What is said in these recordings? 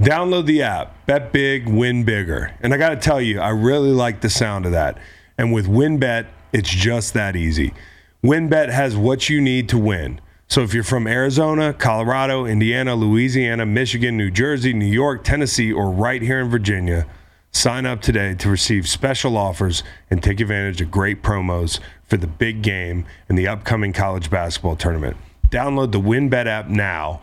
Download the app, bet big, win bigger. And I got to tell you, I really like the sound of that. And with WynnBET, it's just that easy. WynnBET has what you need to win. So if you're from Arizona, Colorado, Indiana, Louisiana, Michigan, New Jersey, New York, Tennessee, or right here in Virginia, sign up today to receive special offers and take advantage of great promos for the big game and the upcoming college basketball tournament. Download the WynnBET app now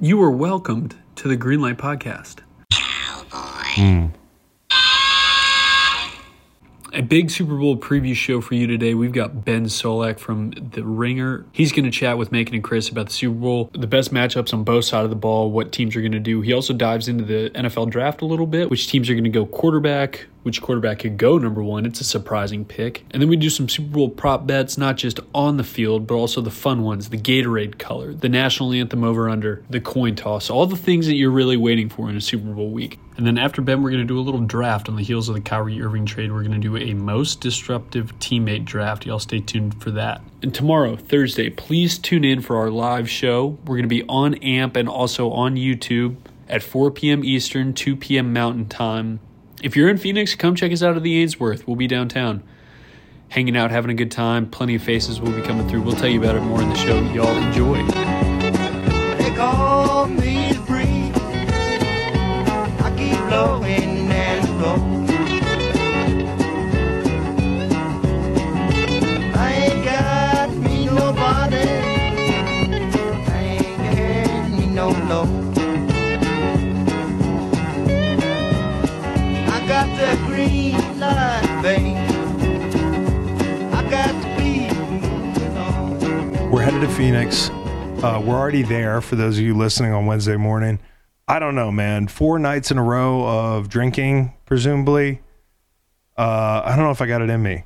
You are welcomed to the Greenlight Podcast. Mm. A big Super Bowl preview show for you today. We've got Ben Solak from The Ringer. He's going to chat with Macon and Chris about the Super Bowl, the best matchups on both sides of the ball, what teams are going to do. He also dives into the NFL draft a little bit, which teams are going to go quarterback, which quarterback could go number one. It's a surprising pick. And then we do some Super Bowl prop bets, not just on the field, but also the fun ones the Gatorade color, the national anthem over under, the coin toss, all the things that you're really waiting for in a Super Bowl week. And then after Ben, we're going to do a little draft on the heels of the Kyrie Irving trade. We're going to do a most disruptive teammate draft. Y'all stay tuned for that. And tomorrow, Thursday, please tune in for our live show. We're going to be on AMP and also on YouTube at 4 p.m. Eastern, 2 p.m. Mountain Time. If you're in Phoenix, come check us out at the Ainsworth. We'll be downtown. Hanging out, having a good time. Plenty of faces will be coming through. We'll tell you about it more in the show. Y'all enjoy. Blowing and. I got. I got me no low. I got the. We're headed to Phoenix. Uh, we're already there for those of you listening on Wednesday morning. I don't know, man. Four nights in a row of drinking, presumably. Uh, I don't know if I got it in me.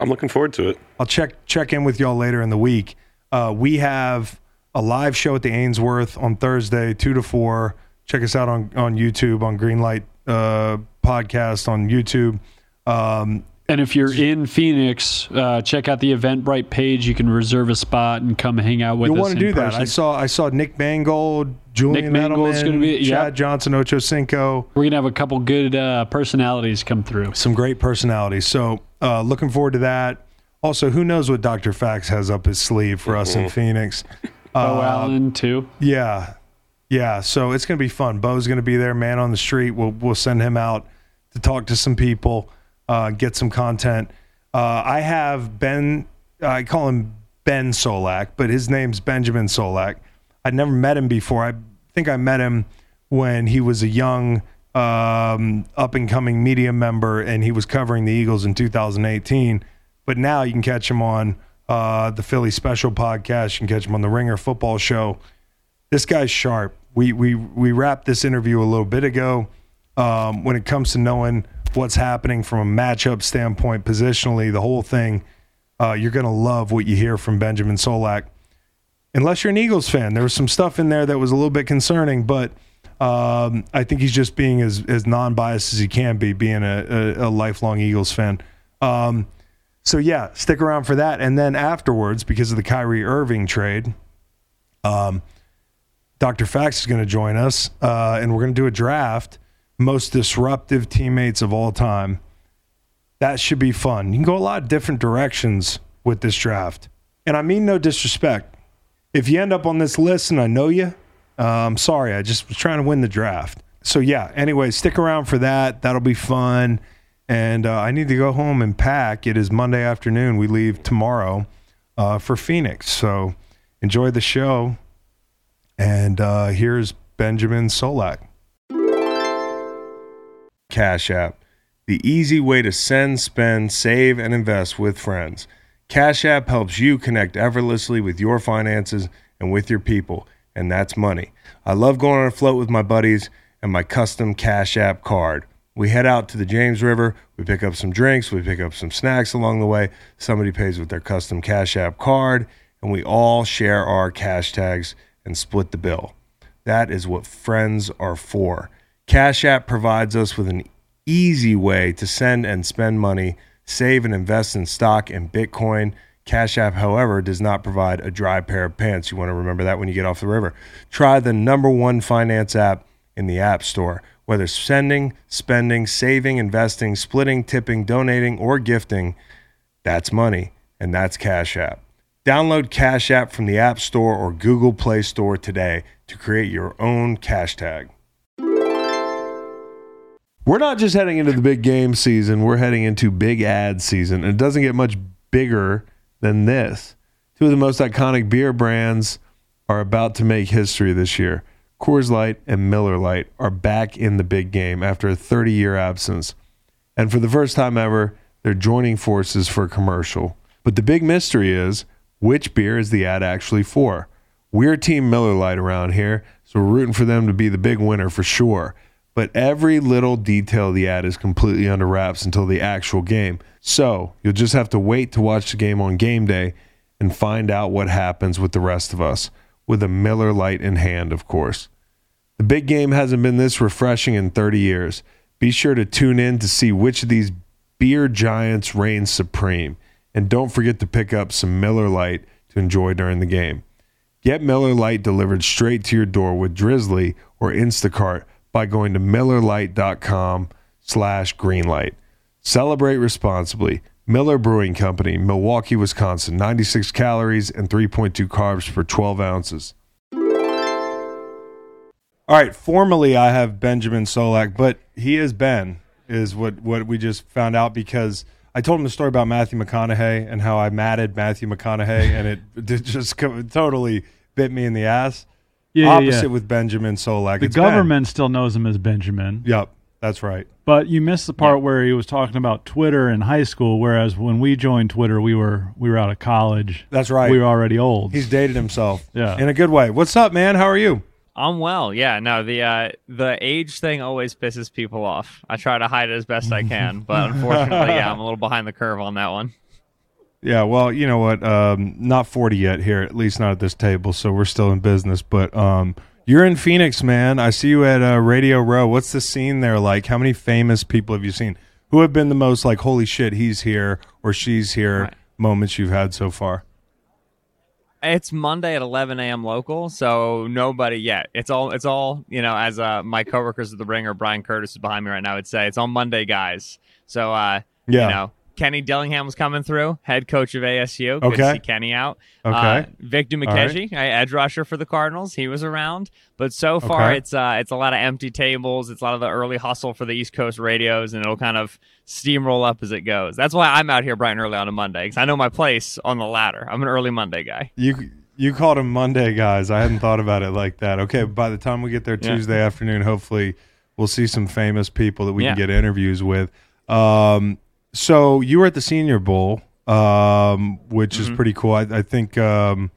I'm looking forward to it. I'll check check in with y'all later in the week. Uh, we have a live show at the Ainsworth on Thursday, two to four. Check us out on on YouTube on Greenlight uh, podcast on YouTube. Um, And if you're in Phoenix, uh, check out the Eventbrite page. You can reserve a spot and come hang out with You'll us. want to in do that. I saw I saw Nick Mangold, Julian Nick Mangold's gonna be- Chad. Johnson, Ocho Cinco. We're gonna have a couple good uh, personalities come through. some great personalities. So uh, looking forward to that. Also, who knows what Dr. Fax has up his sleeve for us in Phoenix? Bo Uh, Allen too. Yeah, yeah. So it's gonna be fun. Bo's gonna be there, man on the street. We'll we'll send him out to talk to some people, uh, get some content. Uh, I have Ben. I call him Ben Solak, but his name's Benjamin Solak. I'd never met him before. I think I met him when he was a young, um, up and coming media member, and he was covering the Eagles in 2018. But now you can catch him on uh, the Philly Special podcast. You can catch him on the Ringer Football Show. This guy's sharp. We we we wrapped this interview a little bit ago. Um, when it comes to knowing what's happening from a matchup standpoint, positionally, the whole thing, uh, you're gonna love what you hear from Benjamin Solak. Unless you're an Eagles fan, there was some stuff in there that was a little bit concerning, but um, I think he's just being as as non-biased as he can be, being a, a, a lifelong Eagles fan. Um, so yeah, stick around for that, and then afterwards, because of the Kyrie Irving trade, um, Dr. Fax is going to join us, uh, and we're going to do a draft. Most disruptive teammates of all time. That should be fun. You can go a lot of different directions with this draft. And I mean no disrespect. If you end up on this list and I know you, I'm sorry. I just was trying to win the draft. So, yeah, anyway, stick around for that. That'll be fun. And uh, I need to go home and pack. It is Monday afternoon. We leave tomorrow uh, for Phoenix. So, enjoy the show. And uh, here's Benjamin Solak. Cash App, the easy way to send, spend, save, and invest with friends. Cash App helps you connect effortlessly with your finances and with your people, and that's money. I love going on a float with my buddies, and my custom Cash App card. We head out to the James River. We pick up some drinks. We pick up some snacks along the way. Somebody pays with their custom Cash App card, and we all share our cash tags and split the bill. That is what friends are for. Cash App provides us with an easy way to send and spend money, save and invest in stock and Bitcoin. Cash App, however, does not provide a dry pair of pants. You want to remember that when you get off the river. Try the number one finance app in the App Store. Whether sending, spending, saving, investing, splitting, tipping, donating, or gifting, that's money, and that's Cash App. Download Cash App from the App Store or Google Play Store today to create your own cash tag. We're not just heading into the big game season, we're heading into big ad season. It doesn't get much bigger than this. Two of the most iconic beer brands are about to make history this year. Coors Light and Miller Lite are back in the big game after a 30 year absence. And for the first time ever, they're joining forces for a commercial. But the big mystery is which beer is the ad actually for? We're Team Miller Lite around here, so we're rooting for them to be the big winner for sure. But every little detail of the ad is completely under wraps until the actual game. So you'll just have to wait to watch the game on game day and find out what happens with the rest of us, with a Miller Lite in hand, of course. The big game hasn't been this refreshing in 30 years. Be sure to tune in to see which of these beer giants reigns supreme. And don't forget to pick up some Miller Lite to enjoy during the game. Get Miller Lite delivered straight to your door with Drizzly or Instacart by going to millerlite.com slash greenlight. Celebrate responsibly. Miller Brewing Company, Milwaukee, Wisconsin. 96 calories and 3.2 carbs per 12 ounces. All right, formally I have Benjamin Solak, but he is Ben, is what, what we just found out because I told him the story about Matthew McConaughey and how I matted Matthew McConaughey and it, it just totally bit me in the ass. Yeah, yeah, Opposite yeah. with Benjamin Solak. The It's Ben. government still knows him as Benjamin. Yep, that's right. But you missed the part where he was talking about Twitter in high school, whereas when we joined Twitter, we were we were out of college. That's right. We were already old. He's dated himself. Yeah. In a good way. What's up, man? How are you? I'm well. Yeah, no, the uh, the age thing always pisses people off. I try to hide it as best I can, but unfortunately, yeah, I'm a little behind the curve on that one. Yeah, well, you know what? Um, not 40 yet here, at least not at this table, so we're still in business. But um, you're in Phoenix, man. I see you at uh, Radio Row. What's the scene there like? How many famous people have you seen? Who have been the most like, holy shit, he's here or she's here Right. moments you've had so far? It's Monday at 11 a.m. local, so nobody yet. It's all it's all you know. As uh, my coworkers at the Ringer, Bryan Curtis is behind me right now. Would say it's on Monday, guys. So uh, Yeah. you know, Kenny Dillingham was coming through, head coach of ASU. Good Okay. to see Kenny out. Okay. Uh, Victor All right. Uh, edge rusher for the Cardinals. He was around, but so far Okay. it's uh, it's a lot of empty tables. It's a lot of the early hustle for the East Coast radios, and it'll kind of steamroll up as it goes. That's why I'm out here bright and early on a Monday because I know my place on the ladder. I'm an early Monday guy. You you called him Monday, guys. I hadn't thought about it like that. Okay, by the time we get there Yeah. Tuesday afternoon, hopefully we'll see some famous people that we Yeah. can get interviews with. Um, so you were at the Senior Bowl, um, which is pretty cool. I, I think um,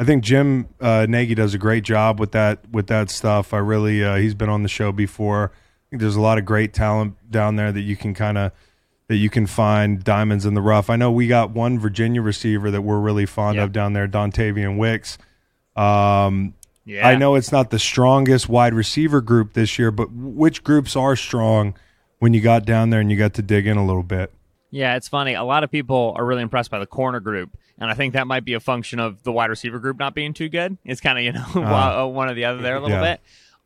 I think Jim uh, Nagy does a great job with that with that stuff. I really uh, he's been on the show before. I think there's a lot of great talent down there that you can kind of that you can find diamonds in the rough. I know we got one Virginia receiver that we're really fond Yeah. of down there, Dontayvion Wicks. Um, Yeah, I know it's not the strongest wide receiver group this year, but which groups are strong when you got down there and you got to dig in a little bit? Yeah, it's funny. A lot of people are really impressed by the corner group, and I think that might be a function of the wide receiver group not being too good. It's kind of you know Uh, one or the other there a little yeah. bit.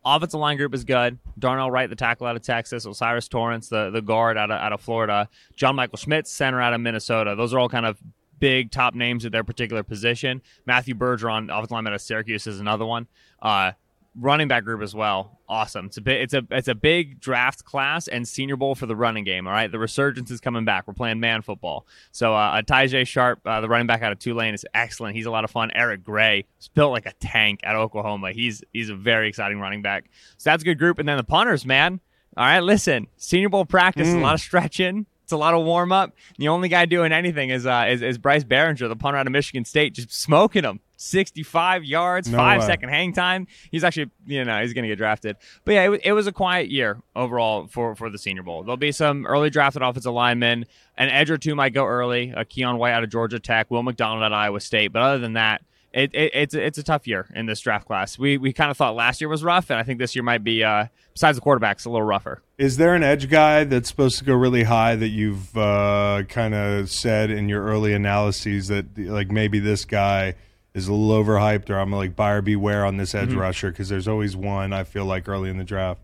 Offensive line group is good. Darnell Wright, the tackle out of Texas. O'Cyrus Torrence, the, the guard out of, out of Florida. John Michael Schmitz, center out of Minnesota. Those are all kind of big top names at their particular position. Matthew Bergeron, offensive lineman out of Syracuse, is another one. Uh, running back group as well. Awesome. It's a bit, it's a it's a big draft class and Senior Bowl for the running game. All right, the resurgence is coming back. We're playing man football. So uh, Tyjae Sharp, uh, the running back out of Tulane, is excellent. He's a lot of fun. Eric Gray is built like a tank at Oklahoma. He's he's a very exciting running back. So that's a good group. And then the punters, man. All right, listen. Senior Bowl practice, a lot of stretching. It's a lot of warm up. The only guy doing anything is uh, is, is Bryce Baringer, the punter out of Michigan State, just smoking them. 65 yards, No five way. second hang time. He's actually, you know, he's going to get drafted. But yeah, it, it was a quiet year overall for, for the Senior Bowl. There'll be some early drafted offensive linemen. An edge or two might go early. A Keion White out of Georgia Tech, Will McDonald at Iowa State. But other than that, it, it, it's a- it's a tough year in this draft class. We we kind of thought last year was rough, and I think this year might be, uh, besides the quarterbacks, a little rougher. Is there an edge guy that's supposed to go really high that you've uh, kind of said in your early analyses that like maybe this guy is a little overhyped or I'm like buyer beware on this edge mm-hmm. rusher because there's always one I feel like early in the draft.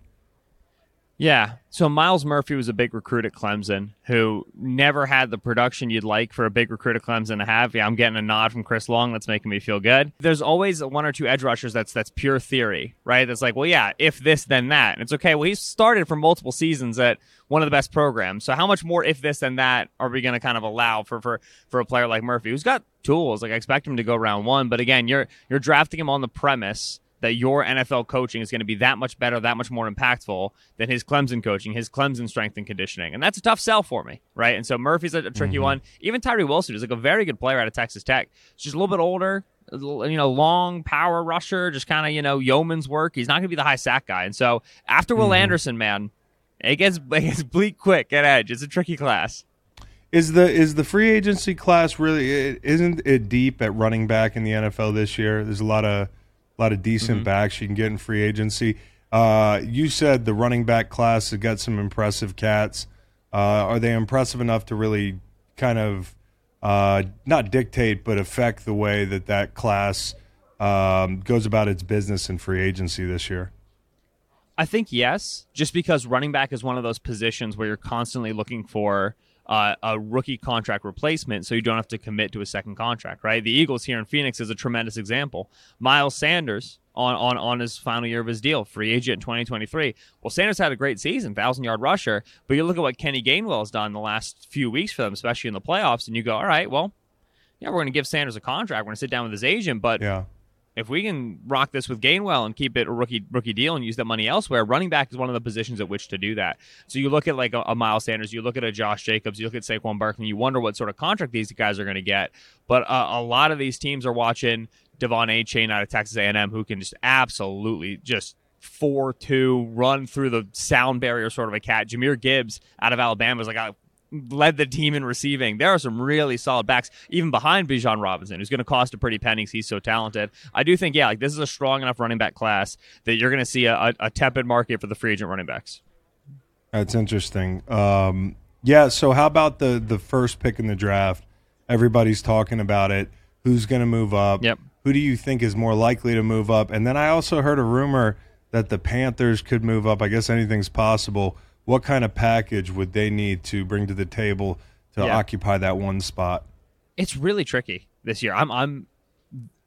Yeah. So Myles Murphy was a big recruit at Clemson who never had the production you'd like for a big recruit at Clemson to have. Yeah, I'm getting a nod from Chris Long. That's making me feel good. There's always one or two edge rushers that's that's pure theory, right? That's like, well, yeah, if this, then that. And it's okay. Well, he's started for multiple seasons at one of the best programs. So how much more if this, then that are we going to kind of allow for for for a player like Murphy who's got tools? Like I expect him to go round one, but again, you're you're drafting him on the premise that your NFL coaching is going to be that much better, that much more impactful than his Clemson coaching, his Clemson strength and conditioning. And that's a tough sell for me, right? And so Murphy's a, tricky mm-hmm. one. Even Tyree Wilson is like a very good player out of Texas Tech. He's just a little bit older, you know, long power rusher, just kind of, you know, yeoman's work. He's not going to be the high sack guy. And so after Will mm-hmm. Anderson, man, it gets, it gets bleak quick at edge. It's a tricky class. Is the is the free agency class really is isn't it deep at running back in the NFL this year? There's a lot of a lot of decent backs you can get in free agency. Uh, you said the running back class has got some impressive cats. Uh, are they impressive enough to really kind of uh, not dictate but affect the way that that class um, goes about its business in free agency this year? I think yes, just because running back is one of those positions where you're constantly looking for uh, a rookie contract replacement, so you don't have to commit to a second contract. Right? The Eagles here in Phoenix is a tremendous example. Miles Sanders on on on his final year of his deal, free agent in 2023. Well, Sanders had a great season, thousand yard rusher, but you look at what Kenny Gainwell has done the last few weeks for them, especially in the playoffs, and you go, all right, well. Yeah, we're going to give Sanders a contract. We're going to sit down with his agent, but Yeah. If we can rock this with Gainwell and keep it a rookie rookie deal and use that money elsewhere, running back is one of the positions at which to do that. So you look at like a, a Miles Sanders, you look at a Josh Jacobs, you look at Saquon Barkley, you wonder what sort of contract these guys are going to get. But uh, a lot of these teams are watching De'Von Achane out of Texas A&M, who can just absolutely just four two run through the sound barrier, sort of a cat. Jahmyr Gibbs out of Alabama is like a led the team in receiving. There are some really solid backs, even behind Bijan Robinson, who's going to cost a pretty penny he's so talented. I do think, yeah, like this is a strong enough running back class that you're going to see a, a, a tepid market for the free agent running backs. That's interesting. Um, yeah. So, how about the the first pick in the draft? Everybody's talking about it. Who's going to move up? Yep. Who do you think is more likely to move up? And then I also heard a rumor that the Panthers could move up. I guess anything's possible. What kind of package would they need to bring to the table to Yeah. occupy that one spot? It's really tricky this year. I'm I'm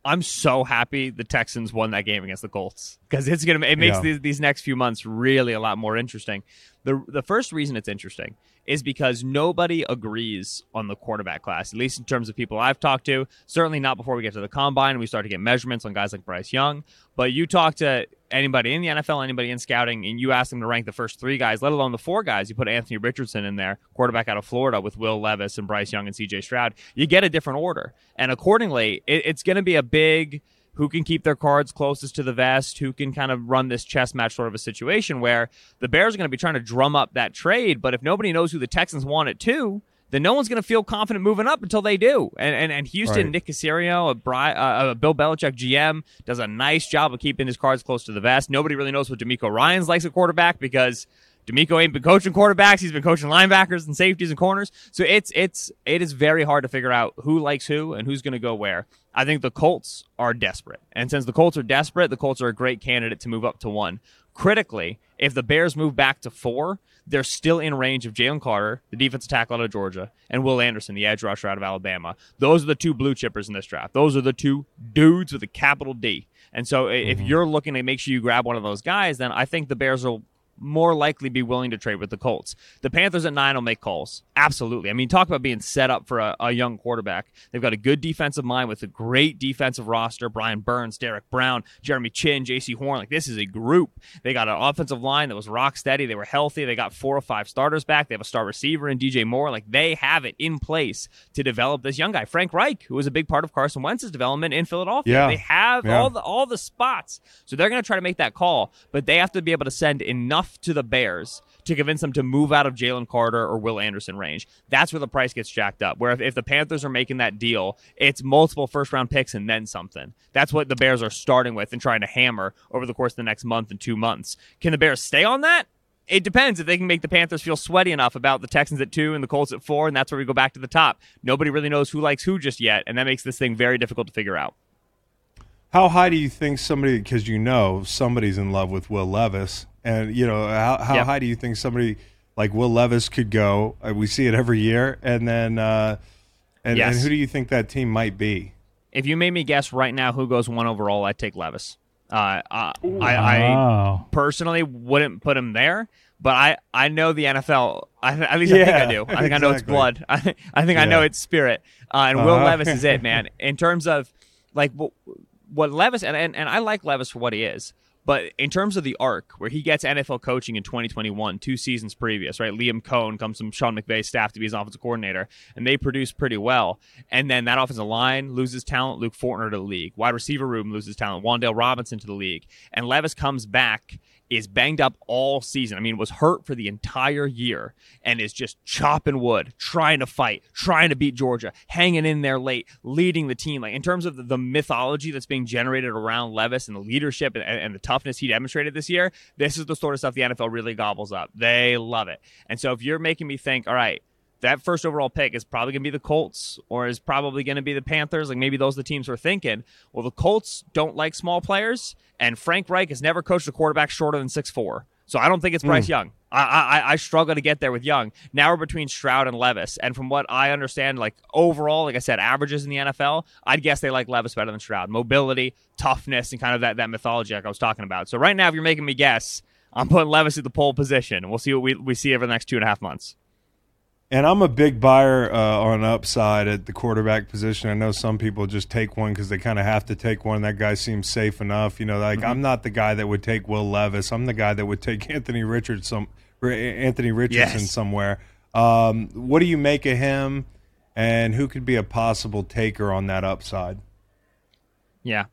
I'm so happy the Texans won that game against the Colts because it's gonna it makes Yeah. these, these next few months really a lot more interesting. the The first reason it's interesting is because nobody agrees on the quarterback class, at least in terms of people I've talked to. Certainly not before we get to the combine and we start to get measurements on guys like Bryce Young. But you talk to anybody in the NFL, anybody in scouting, and you ask them to rank the first three guys, let alone the four guys. You put Anthony Richardson in there, quarterback out of Florida, with Will Levis and Bryce Young and C.J. Stroud. You get a different order, and accordingly, it, it's going to be a big who can keep their cards closest to the vest, who can kind of run this chess match sort of a situation where the Bears are going to be trying to drum up that trade, but if nobody knows who the Texans want it to, then no one's going to feel confident moving up until they do. And and, and Houston, Right. Nick Caserio, a, Bri- uh, a Bill Belichick GM, does a nice job of keeping his cards close to the vest. Nobody really knows what DeMeco Ryans likes at quarterback because DeMeco ain't been coaching quarterbacks. He's been coaching linebackers and safeties and corners. So it's it's it is very hard to figure out who likes who and who's going to go where. I think the Colts are desperate, and since the Colts are desperate, the Colts are a great candidate to move up to one. Critically, if the Bears move back to four, they're still in range of Jalen Carter, the defensive tackle out of Georgia, and Will Anderson, the edge rusher out of Alabama. Those are the two blue chippers in this draft. Those are the two dudes with a capital D. And so, i if mm-hmm. you're looking to make sure you grab one of those guys, then I think the Bears will more likely be willing to trade with the Colts. The Panthers at nine will make calls. Absolutely. I mean, talk about being set up for a, a young quarterback. They've got a good defensive mind with a great defensive roster. Brian Burns, Derrick Brown, Jeremy Chinn, Jaycee Horn. Like this is a group. They got an offensive line that was rock steady. They were healthy. They got four or five starters back. They have a star receiver in DJ Moore. Like they have it in place to develop this young guy, Frank Reich, who was a big part of Carson Wentz's development in Philadelphia. Yeah. They have Yeah. all the all the spots. So they're going to try to make that call, but they have to be able to send enough to the Bears to convince them to move out of Jalen Carter or Will Anderson range. That's where the price gets jacked up. Where if, if the Panthers are making that deal, it's multiple first round picks and then something. That's what the Bears are starting with and trying to hammer over the course of the next month and two months. Can the Bears stay on that? It depends if they can make the Panthers feel sweaty enough about the Texans at two and the Colts at four, and that's where we go back to the top. Nobody really knows who likes who just yet, and that makes this thing very difficult to figure out. How high do you think somebody? Because you know somebody's in love with Will Levis, and you know how, how Yep. high do you think somebody like Will Levis could go? Uh, we see it every year, and then uh, and, Yes. and who do you think that team might be? If you made me guess right now who goes one overall, I'd take Levis. Uh, uh, I, I Oh. personally wouldn't put him there, but I, I know the NFL. I, at least I think I do. I think I know it's blood. I, I think I know it's spirit. Uh, and Will Uh-huh. Levis is it, man. In terms of like what, what Levis and, and and I like Levis for what he is. But in terms of the arc, where he gets NFL coaching in 2021, two seasons previous, right? Liam Coen comes from Sean McVay's staff to be his offensive coordinator, and they produce pretty well. And then that offensive line loses talent. Luke Fortner to the league. Wide receiver room loses talent. Wan'Dale Robinson to the league. And Levis comes back, is banged up all season. I mean, was hurt for the entire year, and is just chopping wood, trying to fight, trying to beat Georgia, hanging in there late, leading the team. Like in terms of the, mythology that's being generated around Levis and the leadership and, and the toughness he demonstrated this year, this is the sort of stuff the NFL really gobbles up. They love it. And so if you're making me think, all right, that first overall pick is probably going to be the Colts or is probably going to be the Panthers. Like maybe those are the teams we're thinking. Well, the Colts don't like small players, and Frank Reich has never coached a quarterback shorter than six four. So I don't think it's hmm. Bryce Young. I, I I struggle to get there with Young. Now we're between Stroud and Levis, and from what I understand, like overall, like I said, averages in the NFL, I'd guess they like Levis better than Stroud. Mobility, toughness, and kind of that that mythology like I was talking about. So right now, if you're making me guess, I'm putting Levis at the pole position, we'll see what we we see over the next two and a half months. And I'm a big buyer uh, on upside at the quarterback position. I know some people just take one because they kind of have to take one. That guy seems safe enough. You know, like I'm not the guy that would take Will Levis. I'm the guy that would take Anthony Richardson, Anthony Richardson Yes. somewhere. Um, what do you make of him? And who could be a possible taker on that upside? Yeah.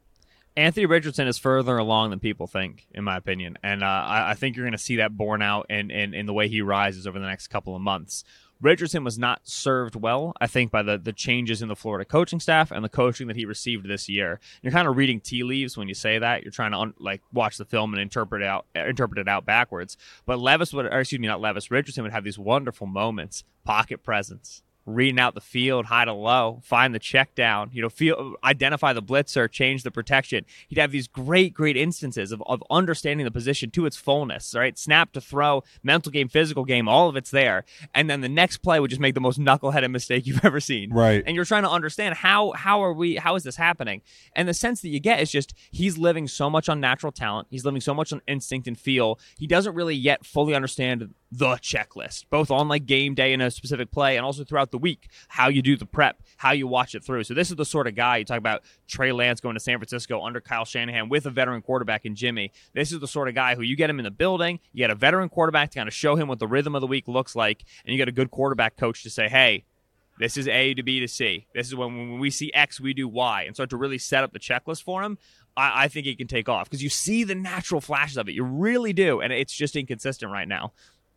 Anthony Richardson is further along than people think, in my opinion. And uh, I, I think you're going to see that borne out in, in, in the way he rises over the next couple of months. Richardson was not served well, I think, by the, the changes in the Florida coaching staff and the coaching that he received this year. You're kind of reading tea leaves when you say that. You're trying to un- like watch the film and interpret it out interpret it out backwards. But Levis would, or excuse me, not Levis. Richardson would have these wonderful moments, pocket presence, reading out the field high to low, find the check down, you know, feel identify the blitzer, change the protection. He'd have these great, great instances of, of understanding the position to its fullness, right? Snap to throw, mental game, physical game, all of it's there. And then the next play would just make the most knuckleheaded mistake you've ever seen. Right. And you're trying to understand how how are we how is this happening? And the sense that you get is just he's living so much on natural talent. He's living so much on instinct and feel. He doesn't really yet fully understand the checklist, both on like game day in a specific play and also throughout the week, how you do the prep, how you watch it through. So this is the sort of guy you talk about Trey Lance going to San Francisco under Kyle Shanahan with a veteran quarterback in Jimmy. This is the sort of guy who you get him in the building, you get a veteran quarterback to kind of show him what the rhythm of the week looks like, and you get a good quarterback coach to say, hey, this is A to B to C. This is when, when we see X, we do Y, and start to really set up the checklist for him. I, I think he can take off because you see the natural flashes of it. You really do, and it's just inconsistent right now.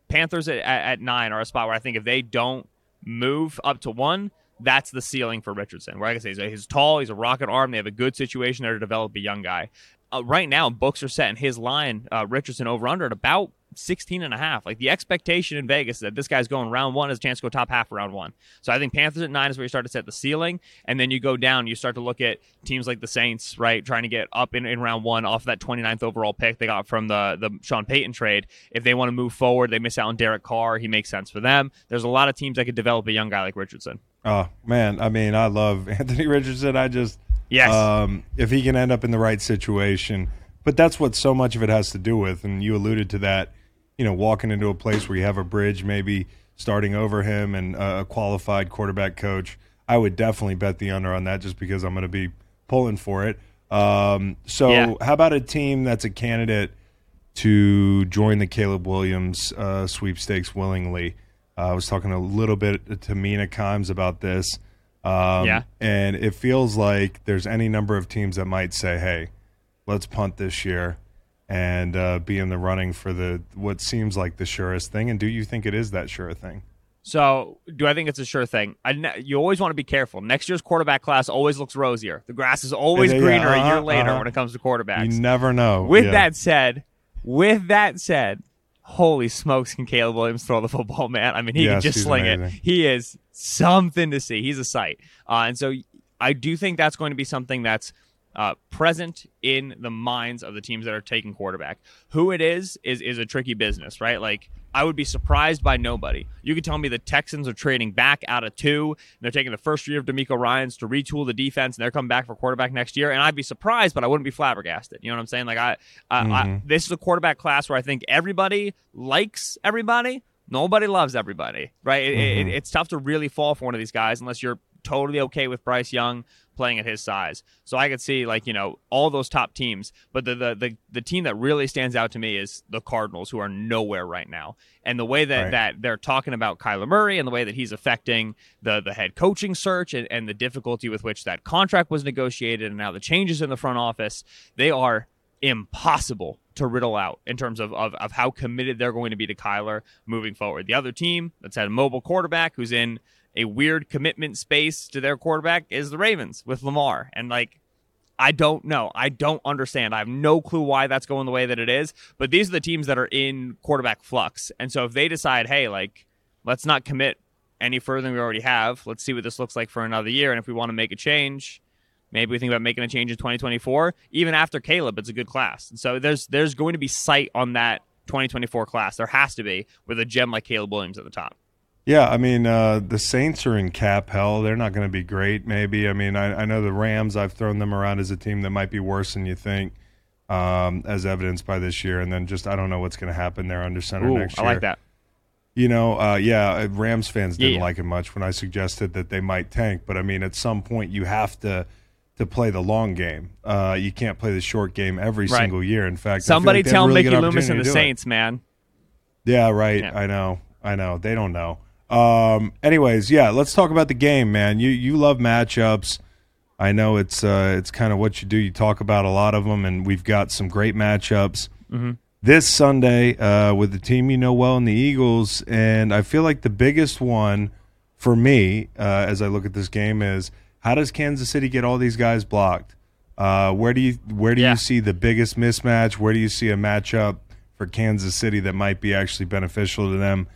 Panthers at, at, nine are a spot where I think if they don't move up to one, that's the ceiling for Richardson. Where like I say, he's, he's tall, he's a rocket arm. They have a good situation there to develop a young guy. Uh, right now, books are set in his line, uh, Richardson over under at about 16 and a half. Like the expectation in Vegas is that this guy's going round one has a chance to go top half round one. So I think Panthers at nine is where you start to set the ceiling. And then you go down, you start to look at teams like the Saints, right? Trying to get up in, in round one off that 29th overall pick they got from the, the Sean Payton trade. If they want to move forward, they miss out on Derek Carr. He makes sense for them. There's a lot of teams that could develop a young guy like Richardson. Oh man, I mean, I love Anthony Richardson. I just Yes. um, if he can end up in the right situation. But that's what so much of it has to do with, and you alluded to that. you know, walking into a place where you have a bridge, maybe starting over him and a qualified quarterback coach, I would definitely bet the under on that just because I'm going to be pulling for it. Um, so, Yeah. how about a team that's a candidate to join the Caleb Williams uh, sweepstakes willingly? Uh, I was talking a little bit to Mina Kimes about this. Um, Yeah. And it feels like there's any number of teams that might say, hey, let's punt this year and uh, be in the running for the what seems like the surest thing. And do you think it is that sure thing? So, do I think it's a sure thing? I, you always want to be careful. Next year's quarterback class always looks rosier. The grass is always Yeah, greener a year uh-huh, later uh-huh. when it comes to quarterbacks. You never know. With Yeah. that said, with that said, holy smokes, can Caleb Williams throw the football, man? I mean, he Yes, can just sling it. He is something to see. He's a sight. Uh, and so I do think that's going to be something that's uh, present in the minds of the teams that are taking quarterback. Who it is is is a tricky business, right? Like I would be surprised by nobody. You could tell me the Texans are trading back out of two, and they're taking the first year of DeMeco Ryans to retool the defense, and they're coming back for quarterback next year, and I'd be surprised, but I wouldn't be flabbergasted. You know what I'm saying? Like I, I, I this is a quarterback class where I think everybody likes everybody. Nobody loves everybody, right? It, it, it's tough to really fall for one of these guys unless you're totally okay with Bryce Young playing at his size. So I could see like you know all those top teams, but the the the, the team that really stands out to me is the Cardinals, who are nowhere right now. And the way that Right. that they're talking about Kyler Murray and the way that he's affecting the the head coaching search and, and the difficulty with which that contract was negotiated, and now the changes in the front office, they are impossible to riddle out in terms of, of, of how committed they're going to be to Kyler moving forward. The other team that's had a mobile quarterback who's in a weird commitment space to their quarterback is the Ravens with Lamar. And like, I don't know. I don't understand. I have no clue why that's going the way that it is. But these are the teams that are in quarterback flux. And so if they decide, hey, like, let's not commit any further than we already have, let's see what this looks like for another year. And if we want to make a change, maybe we think about making a change in 2024. Even after Caleb, it's a good class. And so there's there's going to be sight on that 2024 class. There has to be with a gem like Caleb Williams at the top. Yeah, I mean, uh, the Saints are in cap hell. They're not going to be great, maybe. I mean, I, I know the Rams, I've thrown them around as a team that might be worse than you think, um, as evidenced by this year. And then just, I don't know what's going to happen there under center Ooh, next year. I like that. You know, uh, yeah, uh, Rams fans didn't Yeah. like it much when I suggested that they might tank. But I mean, at some point, you have to to play the long game. Uh, you can't play the short game every Right. single year. In fact, Somebody like they have a tell really Mickey Loomis and the do it. Saints, man. Yeah, right. Yeah. I know. I know. They don't know. Um, anyways, yeah, let's talk about the game, man. You you love matchups. I know it's uh, it's kind of what you do. You talk about a lot of them, and we've got some great matchups this Sunday uh, with the team you know well, in the Eagles. And I feel like the biggest one for me, uh, as I look at this game, is how does Kansas City get all these guys blocked? Uh, where do you where do Yeah. you see the biggest mismatch? Where do you see a matchup for Kansas City that might be actually beneficial to them?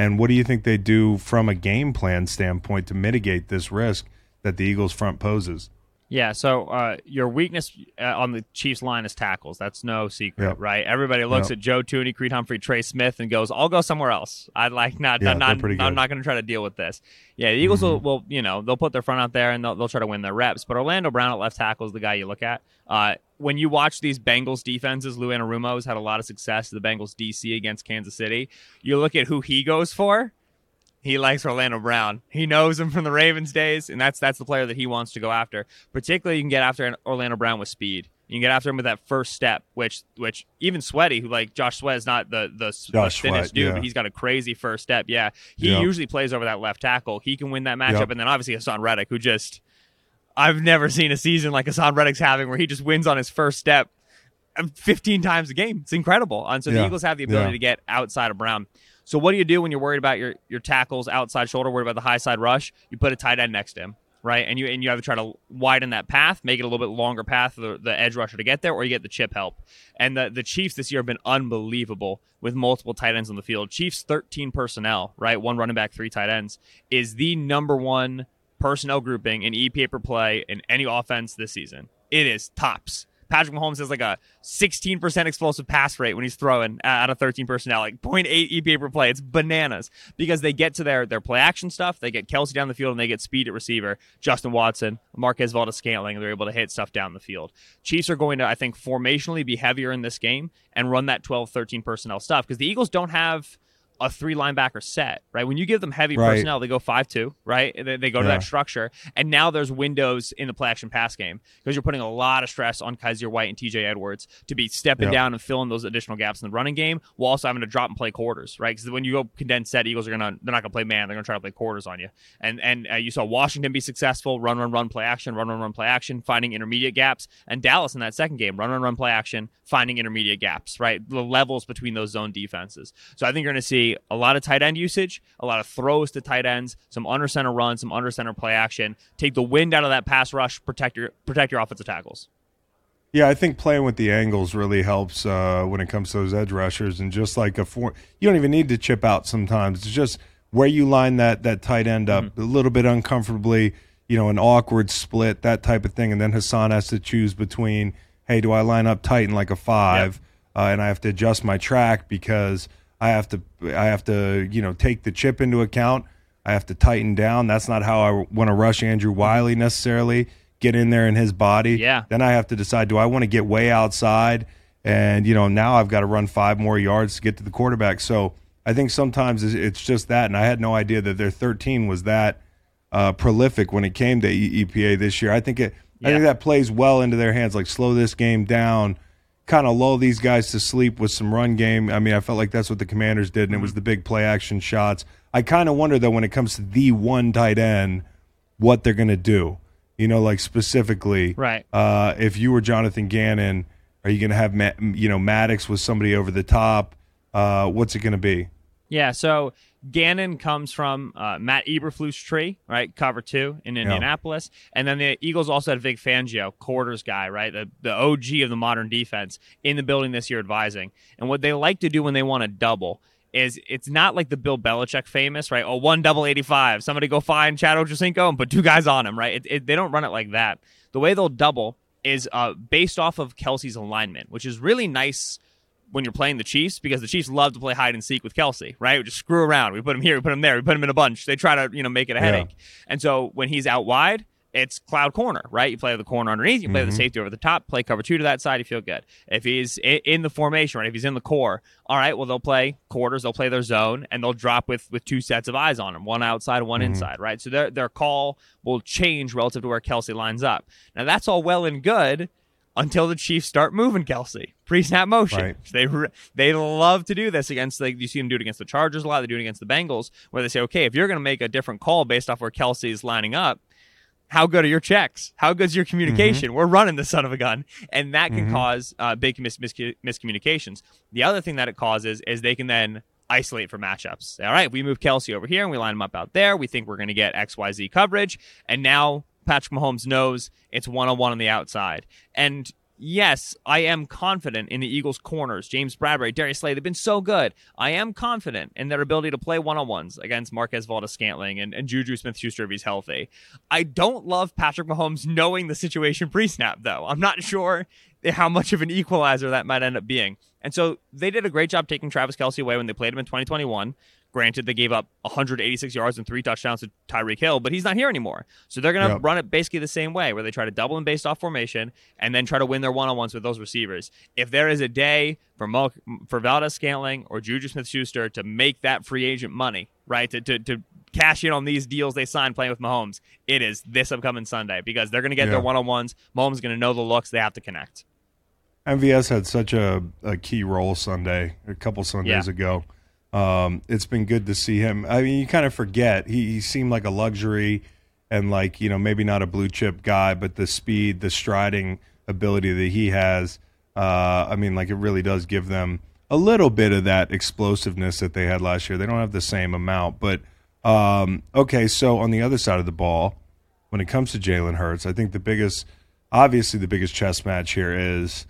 And what do you think they do from a game plan standpoint to mitigate this risk that the Eagles front poses? Yeah, so uh, your weakness uh, on the Chiefs line is tackles. That's no secret, Yep. right? Everybody looks Yep. at Joe Thuney, Creed Humphrey, Trey Smith, and goes, "I'll go somewhere else. I'd like not, Yeah, not, not I'm. Mm-hmm. not going to try to deal with this." Yeah, the Eagles will, will, you know, they'll put their front out there and they'll, they'll try to win their reps. But Orlando Brown at left tackle is the guy you look at. Uh, when you watch these Bengals defenses, Lou Anarumo has had a lot of success. The Bengals DC against Kansas City. You look at who he goes for. He likes Orlando Brown. He knows him from the Ravens days, and that's that's the player that he wants to go after. Particularly, you can get after an Orlando Brown with speed. You can get after him with that first step, which which even Sweaty, who like Josh Sweat is not the the, the thinnest dude, yeah. but he's got a crazy first step. Yeah, he Yeah. usually plays over that left tackle. He can win that matchup, Yep. and then obviously Haason Reddick, who just I've never seen a season like Haason Reddick's having where he just wins on his first step uh, 15 times a game. It's incredible. And so the Eagles have the ability Yeah. to get outside of Brown. So what do you do when you're worried about your your tackles outside shoulder, worried about the high side rush? You put a tight end next to him, right? And you and you have to try to widen that path, make it a little bit longer path for the, the edge rusher to get there, or you get the chip help. And the the Chiefs this year have been unbelievable with multiple tight ends on the field. Chiefs 13 personnel, right? One running back, three tight ends, is the number one personnel grouping in EPA per play in any offense this season. It is tops. Patrick Mahomes has like a 16% explosive pass rate when he's throwing out of 13 personnel, like 0.8 EPA per play. It's bananas because they get to their their play action stuff. They get Kelce down the field and they get speed at receiver. Justin Watson, Marquez Valdes Scantling, they're able to hit stuff down the field. Chiefs are going to, I think, formationally be heavier in this game and run that 12 13 personnel stuff because the Eagles don't have a three linebacker set, right? When you give them heavy Right. personnel, they go five two, right? They, they go to Yeah. that structure, and now there's windows in the play action pass game because you're putting a lot of stress on Kyzir White and T.J. Edwards to be stepping Yeah. down and filling those additional gaps in the running game, while also having to drop and play quarters, right? Because when you go condensed set, Eagles are gonna they're not gonna play man, they're gonna try to play quarters on you, and and uh, you saw Washington be successful, run run run play action, run run run play action, finding intermediate gaps, and Dallas in that second game, run run run play action, finding intermediate gaps, right? The levels between those zone defenses. So I think you're going to a lot of tight end usage, a lot of throws to tight ends, some under center runs, some under center play action. Take the wind out of that pass rush, protect your protect your offensive tackles. Yeah, I think playing with the angles really helps uh, when it comes to those edge rushers, and just like a four, you don't even need to chip out sometimes. It's just where you line that that tight end up Mm-hmm. a little bit uncomfortably, you know, an awkward split, that type of thing, and then Haason has to choose between, hey, do I line up tight in like a five, uh, and I have to adjust my track because I have to I have to you know take the chip into account. I have to tighten down. That's not how I want to rush Andrew Wylie necessarily. Get in there in his body. Yeah. Then I have to decide: do I want to get way outside? And you know, now I've got to run five more yards to get to the quarterback. So I think sometimes it's- just that. And I had no idea that their 13 was that uh, prolific when it came to EPA this year. I think it. I think that plays well into their hands. Like slow this game down, kind of lull these guys to sleep with some run game. I mean, I felt like that's what the Commanders did, and Mm-hmm. it was the big play action shots. I kind of wonder though when it comes to the one tight end, what they're going to do. You know, like specifically, Right. Uh, if you were Jonathan Gannon, are you going to have you know Maddox with somebody over the top? Uh, what's it going to be? Yeah, so Gannon comes from uh, Matt Eberflus tree, right? Cover two in Indianapolis, and then the Eagles also had Vic Fangio, quarters guy, right? The the OG of the modern defense in the building this year advising. And what they like to do when they want to double is it's not like the Bill Belichick famous, right? Oh, one double eighty five. Somebody go find Chad Ochocinco and put two guys on him, right? It, it, they don't run it like that. The way they'll double is uh, based off of Kelce's alignment, which is really nice when you're playing the Chiefs because the Chiefs love to play hide and seek with Kelce, right? We just screw around. We put him here, we put him there, we put him in a bunch. They try to, you know, make it a headache. And so when he's out wide, it's cloud corner, right? You play the corner underneath, you play the mm-hmm. safety over the top, play cover two to that side, you feel good. If he's in the formation, right? If he's in the core, all right, well they'll play quarters, they'll play their zone, and they'll drop with with two sets of eyes on him, one outside, one mm-hmm. inside, right? So their their call will change relative to where Kelce lines up. Now that's all well and good until the Chiefs start moving Kelce pre-snap motion. Right. They re- they love to do this against like you see them do it against the Chargers a lot. They do it against the Bengals where they say, okay, if you're going to make a different call based off where Kelce's lining up, how good are your checks? How good's your communication? We're running the son of a gun, and that can cause uh, big mis- mis- miscommunications. The other thing that it causes is they can then isolate for matchups. All right, we move Kelsey over here and we line him up out there. We think we're going to get X Y Z coverage, and now Patrick Mahomes knows it's one on one on the outside. And yes, I am confident in the Eagles' corners. James Bradberry, Darius Slay, they've been so good. I am confident in their ability to play one on ones against Marquez Valdes Scantling and, and Juju Smith Schuster if he's healthy. I don't love Patrick Mahomes knowing the situation pre snap, though. I'm not sure how much of an equalizer that might end up being. And so they did a great job taking Travis Kelce away when they played him in 2021. Granted, they gave up 186 yards and three touchdowns to Tyreek Hill, but he's not here anymore. So they're going to Yep. run it basically the same way, where they try to double him based off formation and then try to win their one-on-ones with those receivers. If there is a day for Mo- for Valdes Scantling or Juju Smith-Schuster to make that free agent money, right, to, to, to cash in on these deals they signed playing with Mahomes, it is this upcoming Sunday because they're going to get Yeah. their one-on-ones. Mahomes is going to know the looks. They have to connect. MVS had such a, a key role Sunday, a couple Sundays Yeah. ago. Um, it's been good to see him. I mean, you kind of forget he, he seemed like a luxury and like you know maybe not a blue chip guy, but the speed, the striding ability that he has. Uh, I mean, like it really does give them a little bit of that explosiveness that they had last year. They don't have the same amount, but um, okay. So on the other side of the ball, when it comes to Jalen Hurts, I think the biggest, obviously the biggest chess match here is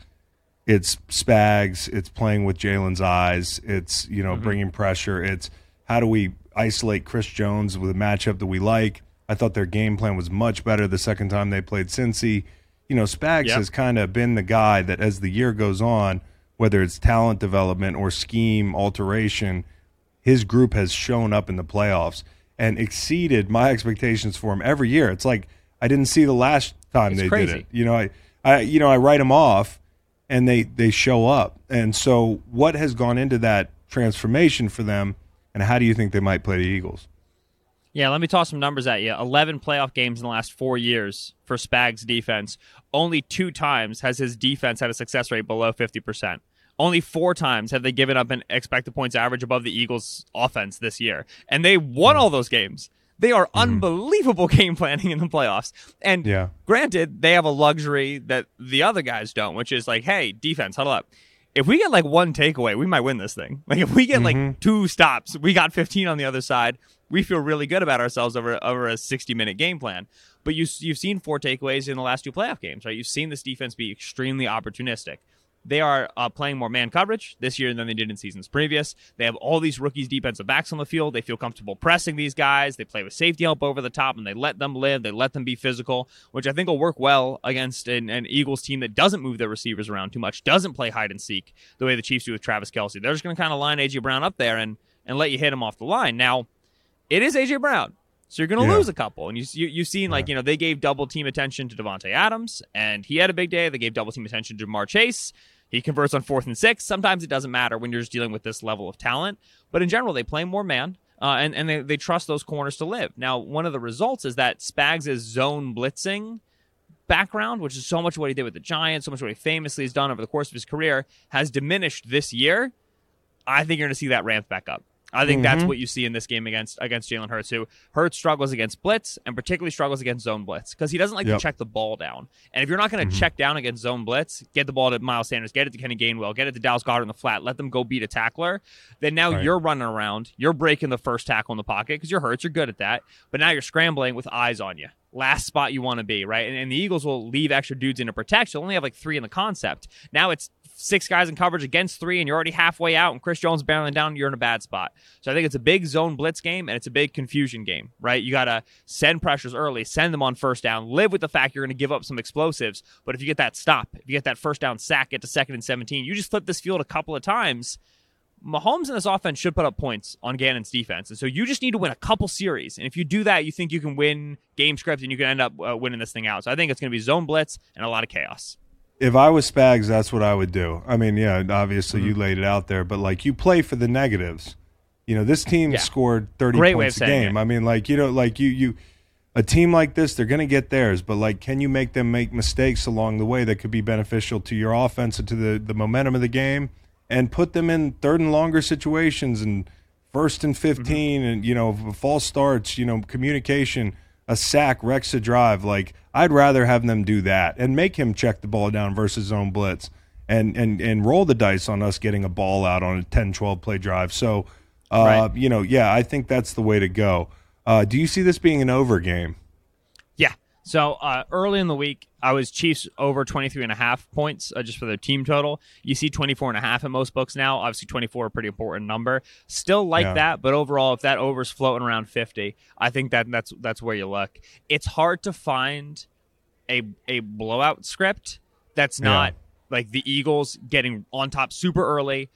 it's Spags, it's playing with Jalen's eyes, it's you know mm-hmm. bringing pressure, it's how do we isolate Chris Jones with a matchup that we like. I thought their game plan was much better the second time they played Cincy. you know, Spags Yep. has kind of been the guy that as the year goes on, whether it's talent development or scheme alteration, his group has shown up in the playoffs and exceeded my expectations for him every year. It's like I didn't see the last time It's they crazy. did it. You know, I, I you know, I write them off and they they show up. And so what has gone into that transformation for them and how do you think they might play the Eagles? Yeah, let me toss some numbers at you. 11 playoff games in the last four years for Spags' defense. Only two times has his defense had a success rate below 50%. Only four times have they given up an expected points average above the Eagles' offense this year. And they won hmm. all those games. They are mm-hmm. unbelievable game planning in the playoffs. And Yeah. granted, they have a luxury that the other guys don't, which is like, hey, defense, huddle up. If we get like one takeaway, we might win this thing. Like if we get like mm-hmm. two stops, we got 15 on the other side. We feel really good about ourselves over over a 60 minute game plan. But you you've seen four takeaways in the last two playoff games, right? You've seen this defense be extremely opportunistic. They are uh, playing more man coverage this year than they did in seasons previous. They have all these rookies defensive backs on the field. They feel comfortable pressing these guys. They play with safety help over the top and they let them live. They let them be physical, which I think will work well against an, an Eagles team that doesn't move their receivers around too much, doesn't play hide and seek the way the Chiefs do with Travis Kelce. They're just going to kind of line AJ Brown up there and and let you hit him off the line. Now, it is AJ Brown. So you're going to Yeah. lose a couple, and you, you you've seen like you know they gave double team attention to Davante Adams, and he had a big day. They gave double team attention to Ja'Marr Chase. He converts on fourth and six. Sometimes it doesn't matter when you're just dealing with this level of talent, but in general they play more man, uh, and and they, they trust those corners to live. Now one of the results is that Spags' zone blitzing background, which is so much what he did with the Giants, so much what he famously has done over the course of his career, has diminished this year. I think you're going to see that ramp back up. I think that's mm-hmm. what you see in this game against against Jalen Hurts, who Hurts struggles against blitz and particularly struggles against zone blitz because he doesn't like Yep. to check the ball down. And if you're not going to mm-hmm. check down against zone blitz, get the ball to Miles Sanders, get it to Kenny Gainwell, get it to Dallas Goedert in the flat, let them go beat a tackler. Then now Right. you're running around, you're breaking the first tackle in the pocket because you're Hurts, you're good at that. But now you're scrambling with eyes on you. Last spot you want to be, right? And, and the Eagles will leave extra dudes into protect. You'll only have like three in the concept. Now it's six guys in coverage against three, and you're already halfway out, and Chris Jones barreling down, you're in a bad spot. So I think it's a big zone blitz game, and it's a big confusion game, right? You got to send pressures early, send them on first down, live with the fact you're going to give up some explosives. But if you get that stop, if you get that first down sack, get to second and 17, you just flip this field a couple of times. Mahomes and this offense should put up points on Gannon's defense. And so you just need to win a couple series. And if you do that, you think you can win game script and you can end up uh, winning this thing out. So I think it's going to be zone blitz and a lot of chaos. If I was Spags, that's what I would do. I mean, yeah, obviously you Mm-hmm. laid it out there, but like you play for the negatives. You know, this team Yeah. scored 30 Great points a game. it. I mean, like, you know, like you you a team like this, they're going to get theirs, but like can you make them make mistakes along the way that could be beneficial to your offense and to the the momentum of the game and put them in third and longer situations and first and 15 and you know, false starts, you know, communication, a sack wrecks a drive. Like I'd rather have them do that and make him check the ball down versus zone blitz and and and roll the dice on us getting a ball out on a 10 12 play drive. So uh, Right. you know, yeah, I think that's the way to go. Uh, do you see this being an over game? Yeah. So uh, early in the week, I was Chiefs over 23 and a half points uh, just for their team total. You see 24 and a half in most books now. Obviously, 24 a pretty important number. Still like Yeah. that, but overall, if that over's floating around 50, I think that that's that's where you look. It's hard to find a a blowout script that's not like the Eagles getting on top super early,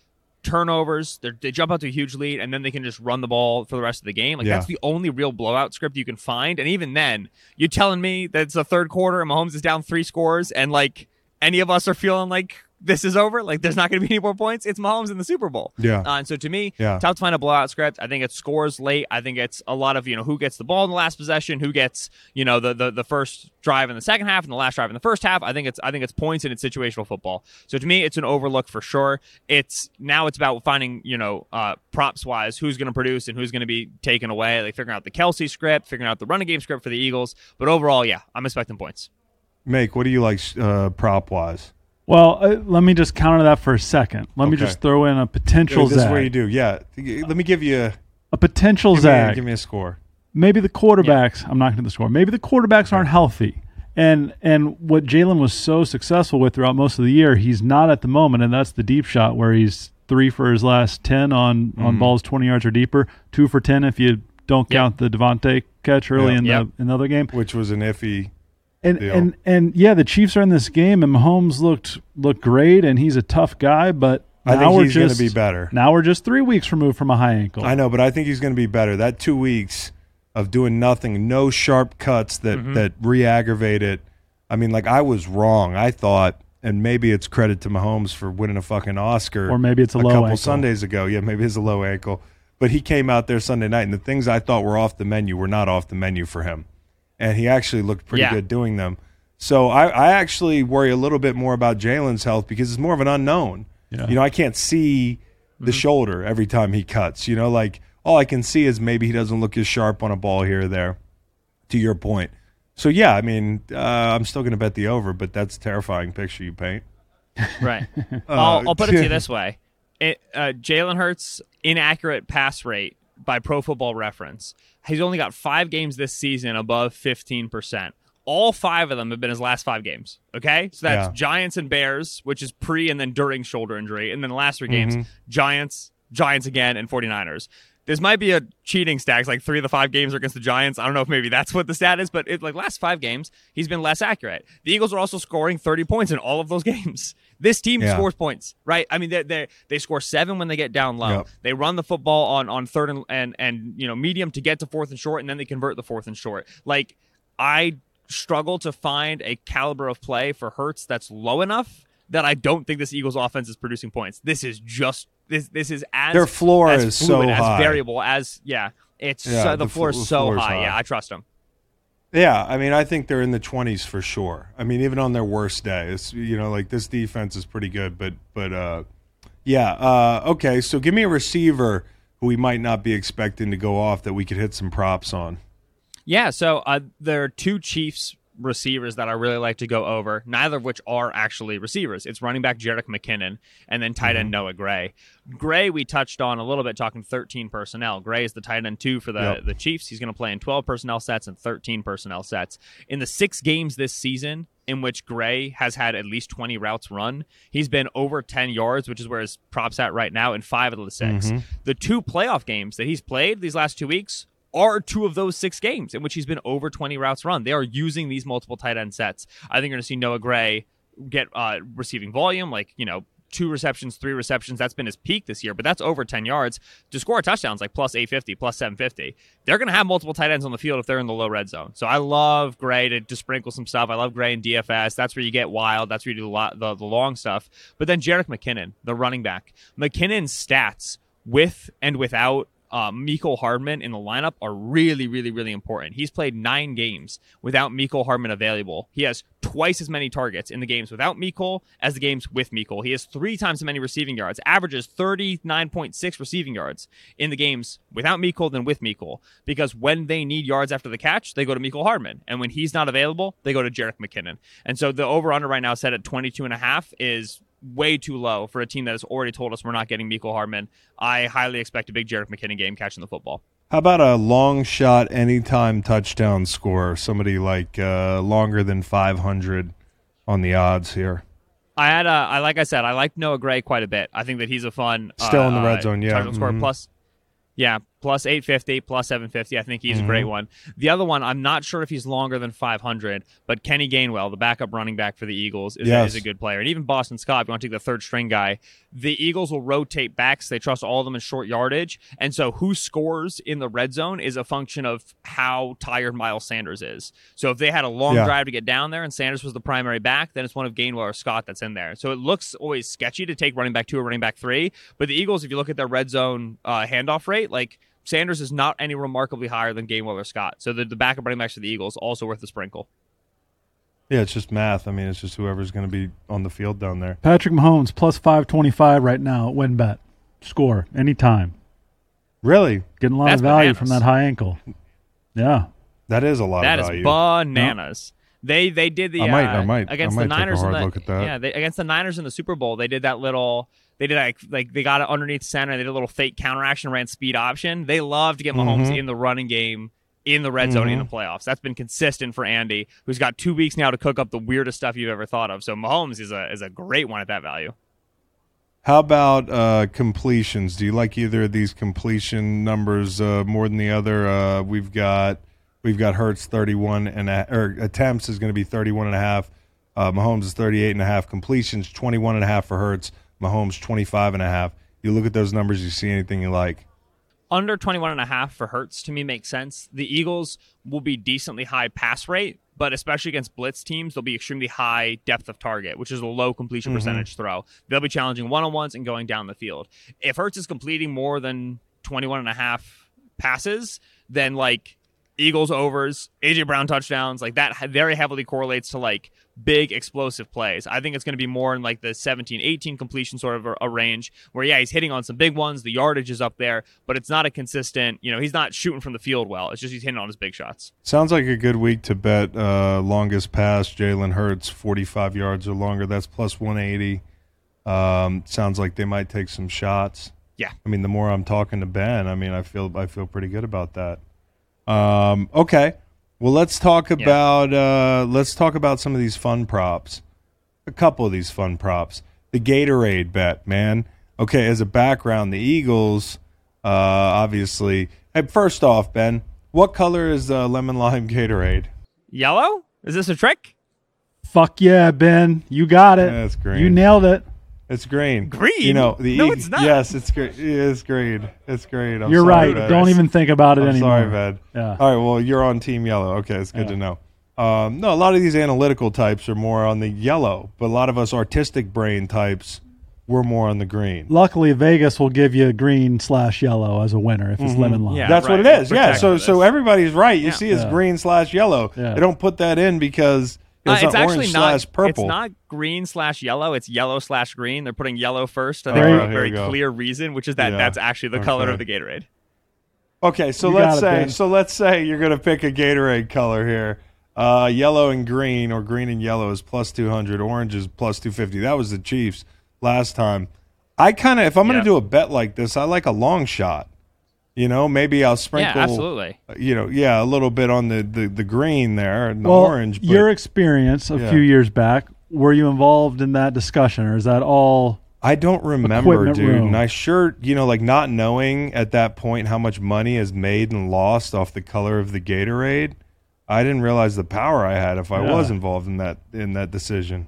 turnovers, they're, they jump out to a huge lead, and then they can just run the ball for the rest of the game. Like Yeah. that's the only real blowout script you can find. And even then, you're telling me that it's the third quarter and Mahomes is down three scores, and like any of us are feeling like this is over, like there's not going to be any more points. It's Mahomes in the Super Bowl. Yeah. Uh, and so to me, Yeah. tough to find a blowout script. I think it scores late. I think it's a lot of you know who gets the ball in the last possession, who gets you know the the, the first drive in the second half and the last drive in the first half. I think it's I think it's points and it's situational football. So to me, it's an overlook for sure. It's now it's about finding you know uh, props wise who's going to produce and who's going to be taken away. Like figuring out the Kelce script, figuring out the running game script for the Eagles. But overall, yeah, I'm expecting points. Make, what do you like uh, prop wise? Well, uh, let me just counter that for a second. Let me Okay. just throw in a potential This is zag. what you do. Yeah. Let me give you a, A potential give me a, zag. give me a score. maybe the quarterbacks. I'm not going to the score. Maybe the quarterbacks aren't healthy. And and what Jalen was so successful with throughout most of the year, he's not at the moment, and that's the deep shot where he's three for his last ten on Mm-hmm. on balls twenty yards or deeper, two for ten if you don't Yep. count the DeVonta catch early Yeah. in Yep. the in the other game. Which was an iffy And deal. and and yeah, the Chiefs are in this game, and Mahomes looked looked great, and he's a tough guy. But I now think we're he's going to just be better. Now we're just three weeks removed from a high ankle. I know, but I think he's going to be better. That two weeks of doing nothing, no sharp cuts that Mm-hmm. that re-aggravate it. I mean, like I was wrong. I thought, and maybe it's credit to Mahomes for winning a fucking Oscar, Or maybe it's a low couple ankle. Sundays ago. Yeah, maybe it's a low ankle. But he came out there Sunday night, and the things I thought were off the menu were not off the menu for him, and he actually looked pretty Yeah. good doing them. So I, I actually worry a little bit more about Jalen's health because it's more of an unknown. Yeah. You know, I can't see the shoulder every time he cuts. You know, like all I can see is maybe he doesn't look as sharp on a ball here or there. To your point, so yeah, I mean, uh, I'm still going to bet the over, but that's a terrifying picture you paint. Right. Uh, I'll, I'll put it to you this way: uh, Jalen Hurts' inaccurate pass rate by Pro Football Reference. He's only got five games this season above fifteen percent. All five of them have been his last five games. Okay, so that's Yeah. Giants and Bears, which is pre and then during shoulder injury, and then the last three games, Mm-hmm. Giants, Giants again, and 49ers. This might be a cheating stack. Like three of the five games are against the Giants. I don't know if maybe that's what the stat is, but it, like last five games, he's been less accurate. The Eagles are also scoring 30 points in all of those games. This team Yeah. scores points, right? I mean, they they they score seven when they get down low. Yep. They run the football on on third and, and and you know medium to get to fourth and short, and then they convert the fourth and short. Like I struggle to find a caliber of play for Hurts that's low enough that I don't think this Eagles offense is producing points. This is just this this is as Their floor as is fluid, so as variable as yeah. It's Yeah, so, the, the floor fl- is so floor is high. high. Yeah, I trust them. Yeah, I mean, I think they're in the twenties for sure. I mean, even on their worst days, you know, like this defense is pretty good, but but uh, yeah, uh, okay. So give me a receiver who we might not be expecting to go off that we could hit some props on. Yeah, so uh, there are two Chiefs receivers that I really like to go over, neither of which are actually receivers. It's running back Jerick McKinnon and then tight end mm-hmm. Noah Gray. Gray, we touched on a little bit talking 13 personnel. Gray is the tight end two for the, Yep. the Chiefs. He's going to play in 12 personnel sets and 13 personnel sets. In the six games this season, in which Gray has had at least 20 routes run. He's been over 10 yards, which is where his props at right now in five of the 6 mm-hmm. The two playoff games that he's played these last two weeks are two of those six games in which he's been over 20 routes run. They are using these multiple tight end sets. I think you're going to see Noah Gray get uh, receiving volume, like, you know, two receptions, three receptions. That's been his peak this year, but that's over 10 yards. To score touchdowns like plus 850, plus 750, they're going to have multiple tight ends on the field if they're in the low red zone. So I love Gray to, to sprinkle some stuff. I love Gray in DFS. That's where you get wild. That's where you do the, the, the long stuff. But then Jerick McKinnon, the running back. McKinnon's stats with and without uh, Mecole Hardman in the lineup are really, really, really important. He's played nine games without Mecole Hardman available. He has twice as many targets in the games without Mecole as the games with Mecole. He has three times as many receiving yards, averages 39.6 receiving yards in the games without Mecole than with Mecole. Because when they need yards after the catch, they go to Mecole Hardman. And when he's not available, they go to Jerick McKinnon. And so the over under right now set at 22 and a half is way too low for a team that has already told us we're not getting Mecole Hardman. I highly expect a big Jerick McKinnon game catching the football. How about a long shot anytime touchdown score? Somebody like uh, longer than 500 on the odds here. I had, a, I like I said, I like Noah Gray quite a bit. I think that he's a fun Still uh, in the red uh, zone, yeah. touchdown scorer Mhm. plus, yeah, plus eight fifty, plus seven fifty. I think he's a Mm-hmm. great one. The other one, I'm not sure if he's longer than five hundred, but Kenny Gainwell, the backup running back for the Eagles, is, Yes. is a good player. And even Boston Scott, if you want to take the third string guy, the Eagles will rotate backs. They trust all of them in short yardage, and so who scores in the red zone is a function of how tired Miles Sanders is. So if they had a long Yeah. drive to get down there and Sanders was the primary back, then it's one of Gainwell or Scott that's in there. So it looks always sketchy to take running back two or running back three. But the Eagles, if you look at their red zone uh, handoff rate, like Sanders is not any remarkably higher than Gainwell or Scott. So the, the backup running backs for the Eagles also worth a sprinkle. Yeah, it's just math. I mean, it's just whoever's going to be on the field down there. Patrick Mahomes plus five twenty five right now at WynnBET. Score anytime. Really? Getting a lot That's of value bananas. from that high ankle. Yeah. That is a lot That of is value. bananas. They they did the I might- uh, I might- against I the might take a Niners in hard the look at that. yeah they, against the Niners in the Super Bowl. They did that little they did like like they got it underneath center. They did a little fake counter action, ran speed option. They love to get Mahomes Mm-hmm. in the running game in the red zone in the playoffs. That's been consistent for Andy, who's got two weeks now to cook up the weirdest stuff you've ever thought of. So Mahomes is a is a great one at that value. How about uh, completions? Do you like either of these completion numbers uh, more than the other? Uh, we've got We've got Hurts 31 and a, or attempts is going to be 31 and a half. Uh, Mahomes is 38 and a half. Completions 21 and a half for Hurts. Mahomes 25 and a half. You look at those numbers, you see anything you like. Under 21 and a half for Hurts to me makes sense. The Eagles will be decently high pass rate, but especially against blitz teams, they'll be extremely high depth of target, which is a low completion Mm-hmm. percentage throw. They'll be challenging one on ones and going down the field. If Hurts is completing more than 21 and a half passes, then like Eagles overs, AJ Brown touchdowns, like that very heavily correlates to like big explosive plays. I think it's going to be more in like the 17 18 completion sort of a, a range where yeah, he's hitting on some big ones, the yardage is up there, but it's not a consistent, you know, he's not shooting from the field well. It's just he's hitting on his big shots. Sounds like a good week to bet uh, longest pass, Jalen Hurts, 45 yards or longer. That's plus 180. Um, sounds like they might take some shots. Yeah. I mean, the more I'm talking to Ben, I mean, I feel I feel pretty good about that. Um, okay, well, let's talk about uh, let's talk about some of these fun props. A couple of these fun props. The Gatorade bet, man. Okay, as a background, the Eagles, uh, obviously. Hey, first off, Ben, what color is uh, lemon lime Gatorade? Yellow? Is this a trick? Fuck yeah, Ben. You got it. That's great. You nailed it. It's green. Green? You know the No, Eag- it's not. Yes, it's green. It's green. It's green. I'm You're sorry, right. Ben. Don't even think about it I'm anymore. sorry, Ben. Yeah. All right. Well, you're on Team Yellow. Okay, it's good Yeah. to know. Um, no, a lot of these analytical types are more on the yellow, but a lot of us artistic brain types, we're more on the green. Luckily, Vegas will give you green slash yellow as a winner if it's lemon lime. Yeah. That's what right. it is. Yeah. So for so everybody's right. You Yeah. see, it's Yeah. green slash yellow. Yeah. They don't put that in because Uh, it's, it's actually not slash purple. It's not green slash yellow. It's yellow slash green. They're putting yellow first. I Oh, think here for a very clear reason, which is that Yeah. that's actually the color of the Gatorade. Okay, so You let's say so let's say you're gonna pick a Gatorade color here. Uh, yellow and green, or green and yellow is plus two hundred. Orange is plus two fifty. That was the Chiefs last time. I kind of, if I'm gonna do a bet like this, I like a long shot. You know, maybe I'll sprinkle. Yeah, absolutely. You know, yeah, a little bit on the the, the green there and the well, orange. But your experience a Yeah. few years back, were you involved in that discussion, or is that all? I don't remember, dude. room. And I sure, you know, like not knowing at that point how much money is made and lost off the color of the Gatorade. I didn't realize the power I had if I Yeah. was involved in that in that decision.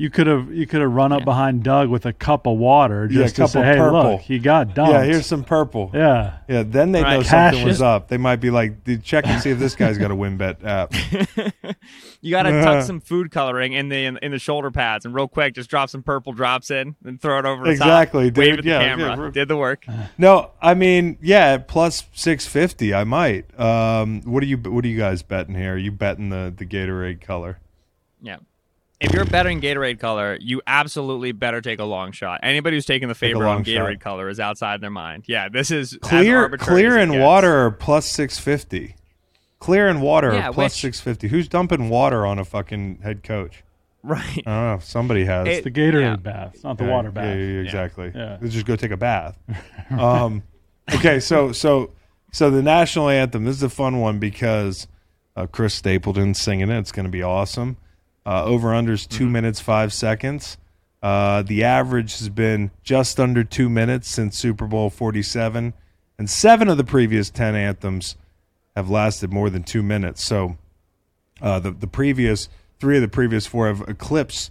You could have you could have run up behind Doug with a cup of water Yeah, just cup to say, of "Hey, purple. look, he got dumped." Yeah, here's some purple. yeah. Yeah, then they know Right. something Cash was up. They might be like, "Dude, check and see if this guy's got a win bet app. You got to tuck some food coloring in the in, in the shoulder pads, and real quick, just drop some purple drops in, and throw it over the Exactly, top. Wave dude. at the Yeah, camera. yeah, Did the work. No, I mean, yeah, plus six fifty, I might. Um, what are you? What are you guys betting here? Are you betting the the Gatorade color? Yeah. If you're betting Gatorade color, you absolutely better take a long shot. Anybody who's taking the favor on Gatorade shot. color is outside their mind. Yeah, this is Clear, arbitrary clear as and gets. water plus six fifty. Clear and water Yeah, are plus which- six fifty. Who's dumping water on a fucking head coach? Right. I don't know. Somebody has. It- The Gatorade Yeah. bath, it's not the Yeah, water bath. Yeah, yeah, exactly. Yeah. Let's just go take a bath. um, okay, so so so the national anthem. This is a fun one because uh, Chris Stapleton's singing it. It's going to be awesome. Uh, over unders 2 minutes five seconds. Uh, the average has been just under two minutes since Super Bowl forty seven, and seven of the previous ten anthems have lasted more than two minutes. So uh, the the previous three of the previous four have eclipsed.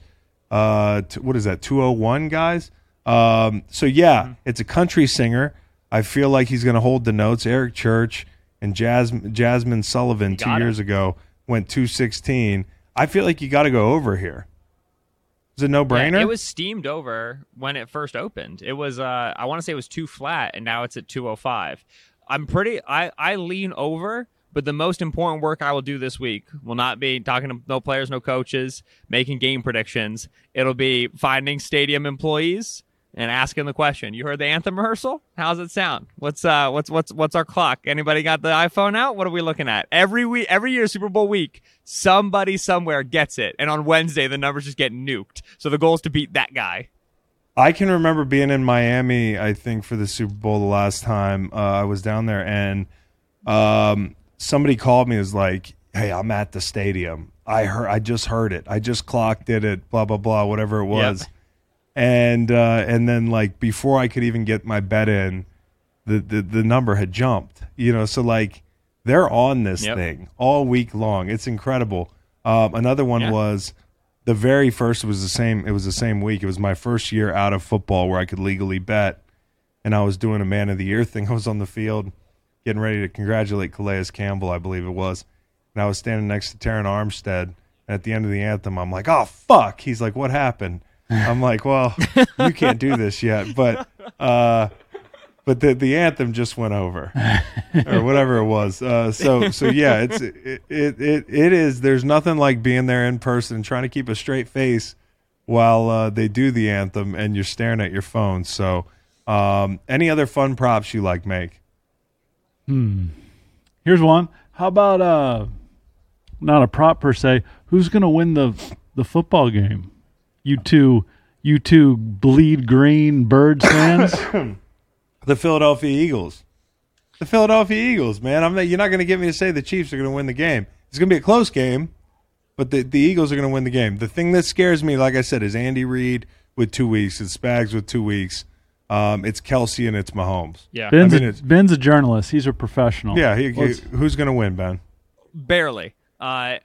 Uh, t- what is that? Two oh one guys. Um, so yeah, it's a country singer. I feel like he's going to hold the notes. Eric Church and Jasmine, Jazmine Sullivan two it. years ago went two sixteen. I feel like you got to go over here. Is it no Yeah, brainer? it was steamed over when it first opened. It was uh I want to say it was too flat and now it's at 205. I'm pretty I I lean over, but the most important work I will do this week will not be talking to no players, no coaches, making game predictions. It'll be finding stadium employees and asking the question. You heard the anthem rehearsal? How's it sound? What's uh what's what's what's our clock? Anybody got the iPhone out? What are we looking at? Every week every year Super Bowl week, somebody somewhere gets it. And on Wednesday the numbers just get nuked. So the goal is to beat that guy. I can remember being in Miami. I think for the Super Bowl the last time uh, I was down there, and um, somebody called me. and Was like, "Hey, I'm at the stadium. I heard. I just heard it. I just clocked it at blah blah blah, whatever it was." And uh, and then like before I could even get my bet in, the, the the number had jumped. You know, so like They're on this Yep. thing all week long. It's incredible. Um, another one Yeah. was the very first was the same. It was the same week. It was my first year out of football where I could legally bet, and I was doing a man of the year thing. I was on the field getting ready to congratulate Calais Campbell, I believe it was, and I was standing next to Terron Armstead. And at the end of the anthem, I'm like, "Oh fuck!" He's like, "What happened?" I'm like, "Well, you can't do this yet," but. uh but the the anthem just went over or whatever it was uh, so so yeah it's it, it it it is there's nothing like being there in person trying to keep a straight face while uh, they do the anthem and you're staring at your phone so um, any other fun props you like make Hmm. Here's one. How about uh, not a prop per se? Who's to win the the football game? You two, you two bleed green bird fans. the Philadelphia Eagles the Philadelphia Eagles man I'm not, you're not going to get me to say the Chiefs are going to win the game it's going to be a close game but the, the Eagles are going to win the game. The thing that scares me, like I said, is Andy Reid with two weeks, it's Spags with two weeks, um, it's Kelce and it's Mahomes. Yeah. Ben's, I mean, a, it's- Ben's a journalist. He's a professional. Yeah, he, he- who's going to win, Ben? barely. Uh,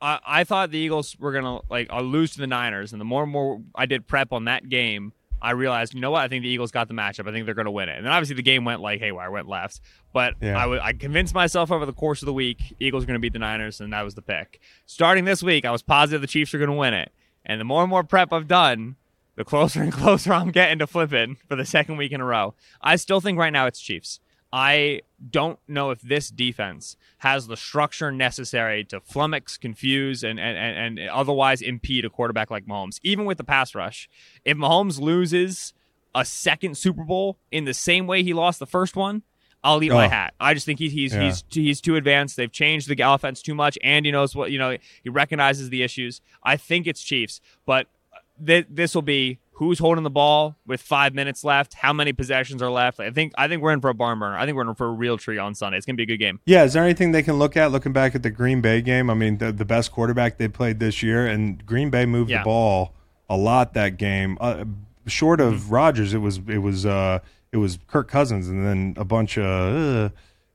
I I thought the Eagles were gonna like uh, lose to the Niners, and the more and more I did prep on that game, I realized, you know what? I think the Eagles got the matchup. I think they're gonna win it. And then obviously the game went like haywire, went left. But Yeah. I convinced myself over the course of the week, Eagles are gonna beat the Niners, and that was the pick. Starting this week, I was positive the Chiefs are gonna win it. And the more and more prep I've done, the closer and closer I'm getting to flipping for the second week in a row. I still think right now it's Chiefs. I don't know if this defense has the structure necessary to flummox, confuse, and, and, and, and otherwise impede a quarterback like Mahomes, even with the pass rush. If Mahomes loses a second Super Bowl in the same way he lost the first one, I'll eat my Oh. hat. I just think he's he's Yeah. he's he's too advanced. They've changed the offense too much. Andy knows what you know. He recognizes the issues. I think it's Chiefs, but uh, th- this will be who's holding the ball with five minutes left. How many possessions are left? I think I think we're in for a barn burner. I think we're in for a real tree on Sunday. It's gonna be a good game. Yeah, is there anything they can look at looking back at the Green Bay game? I mean, the, the best quarterback they played this year, and Green Bay moved Yeah. the ball a lot that game. Uh, short of Mm-hmm. Rodgers, it was it was uh, it was Kirk Cousins, and then a bunch of uh,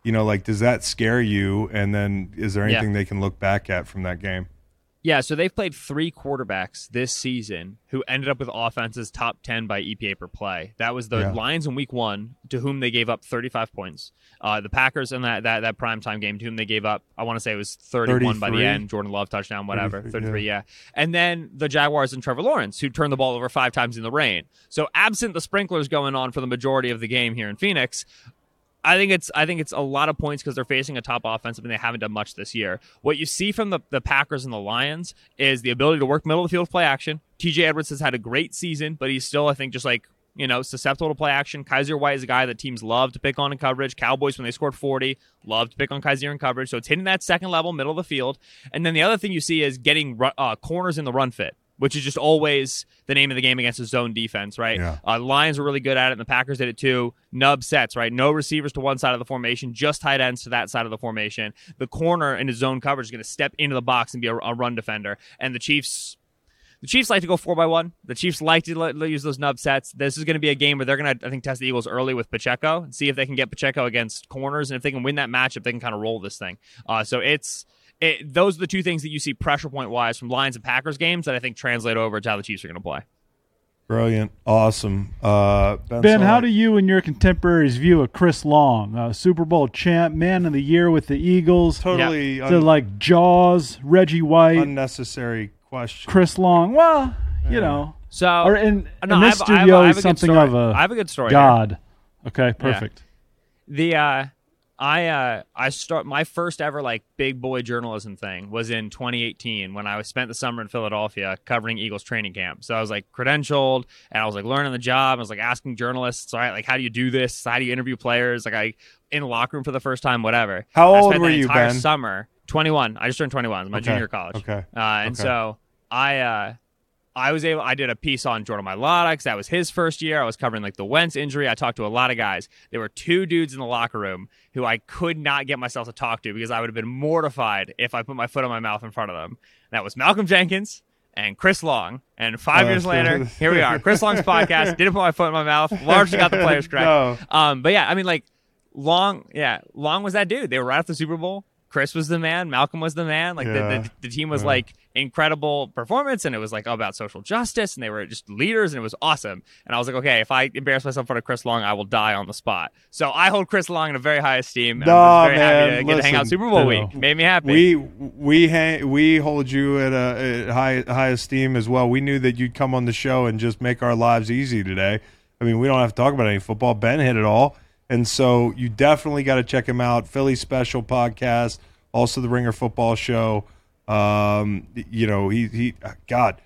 you know, like does that scare you? And then is there Yeah. anything they can look back at from that game? Yeah, so they've played three quarterbacks this season who ended up with offenses top 10 by EPA per play. That was the Yeah. Lions in week one, to whom they gave up 35 points. Uh, the Packers in that, that, that primetime game, to whom they gave up, I want to say it was 31 by the end. Jordan Love touchdown, whatever. 33, 33, yeah. And then the Jaguars and Trevor Lawrence, who turned the ball over five times in the rain. So, absent the sprinklers going on for the majority of the game here in Phoenix, I think it's I think it's a lot of points because they're facing a top offensive and they haven't done much this year. What you see from the, the Packers and the Lions is the ability to work middle of the field play action. TJ Edwards has had a great season, but he's still, I think, just like you know, susceptible to play action. Kyzir White is a guy that teams love to pick on in coverage. Cowboys, when they scored 40, love to pick on Kyzir in coverage. So it's hitting that second level, middle of the field. And then the other thing you see is getting uh, corners in the run fit, which is just always the name of the game against a zone defense, right? Yeah. Uh, Lions were really good at it, and the Packers did it too. Nub sets, right? No receivers to one side of the formation, just tight ends to that side of the formation. The corner in his zone coverage is going to step into the box and be a, a run defender. And the Chiefs, the Chiefs like to go four by one. The Chiefs like to let, let use those nub sets. This is going to be a game where they're going to, I think, test the Eagles early with Pacheco and see if they can get Pacheco against corners, and if they can win that matchup, they can kind of roll this thing. Uh, so it's. It, those are the two things that you see pressure point wise from Lions and Packers games that I think translate over to how the Chiefs are going to play. Brilliant, awesome. Uh, ben, Ben, how do you and your contemporaries view a Chris Long, uh, Super Bowl champ, man of the year with the Eagles? totally The un- like Jaws, Reggie White, unnecessary question? Chris Long. Well, you know, So or in, no, in I this have- I have- studio, I have he's a good something story. of a I have a good story here. god. Okay, perfect. The uh I uh I start my first ever like big boy journalism thing was in 2018 when I spent the summer in Philadelphia covering Eagles training camp. So I was like credentialed and I was like learning the job. I was like asking journalists, all right, like how do you do this? How do you interview players? Like I in the locker room for the first time, whatever. How I old were you, entire Ben? Summer 21. I just turned 21. It my Okay, junior college. okay, Uh, and okay. so I uh I was able. I did a piece on Jordan Mailata because that was his first year. I was covering like the Wentz injury. I talked to a lot of guys. There were two dudes in the locker room who I could not get myself to talk to because I would have been mortified if I put my foot on my mouth in front of them. That was Malcolm Jenkins and Chris Long. And five Oh, years later, here we are. Chris Long's podcast. Didn't put my foot in my mouth. Largely got the players correct. No. Um, but yeah, I mean, like Long, yeah, Long was that dude. They were right at the Super Bowl. Chris was the man. Malcolm was the man. Like Yeah. the, the, the team was Yeah. like incredible performance, and it was like all about social justice, and they were just leaders, and it was awesome. And I was like, okay, if I embarrass myself in front of Chris Long, I will die on the spot. So I hold Chris Long in a very high esteem. And Nah, I'm very happy man, to get to hang out Super Bowl you know, week. Made me happy. We we hang, we hold you at a at high high esteem as well. We knew that you'd come on the show and just make our lives easy today. I mean, we don't have to talk about any football. Ben hit it all, and so you definitely got to check him out. Philly Special Podcast, also the Ringer Football Show. Um, you know, he he God.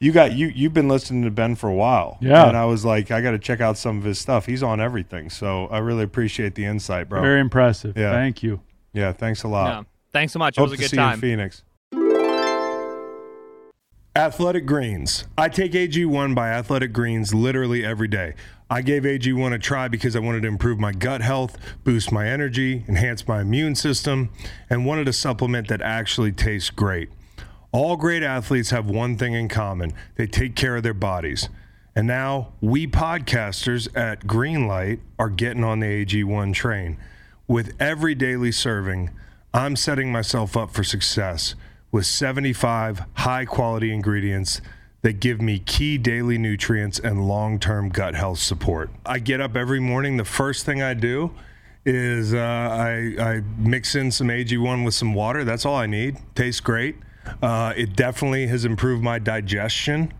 You got you. You've been listening to Ben for a while, Yeah. And I was like, I got to check out some of his stuff. He's on everything, so I really appreciate the insight, bro. Very impressive. Yeah. Thank you. yeah, thanks a lot. Yeah. Thanks so much. It Hope was a good see you in time. Phoenix. Athletic Greens. I take AG1 by Athletic Greens literally every day. I gave AG1 a try because I wanted to improve my gut health, boost my energy, enhance my immune system, and wanted a supplement that actually tastes great. All great athletes have one thing in common they take care of their bodies. And now we podcasters at Greenlight are getting on the AG1 train. With every daily serving, I'm setting myself up for success with 75 high quality ingredients that give me key daily nutrients and long term gut health support. I get up every morning, the first thing I do is uh, I, I mix in some AG1 with some water. That's all I need. Tastes great. Uh, it definitely has improved my digestion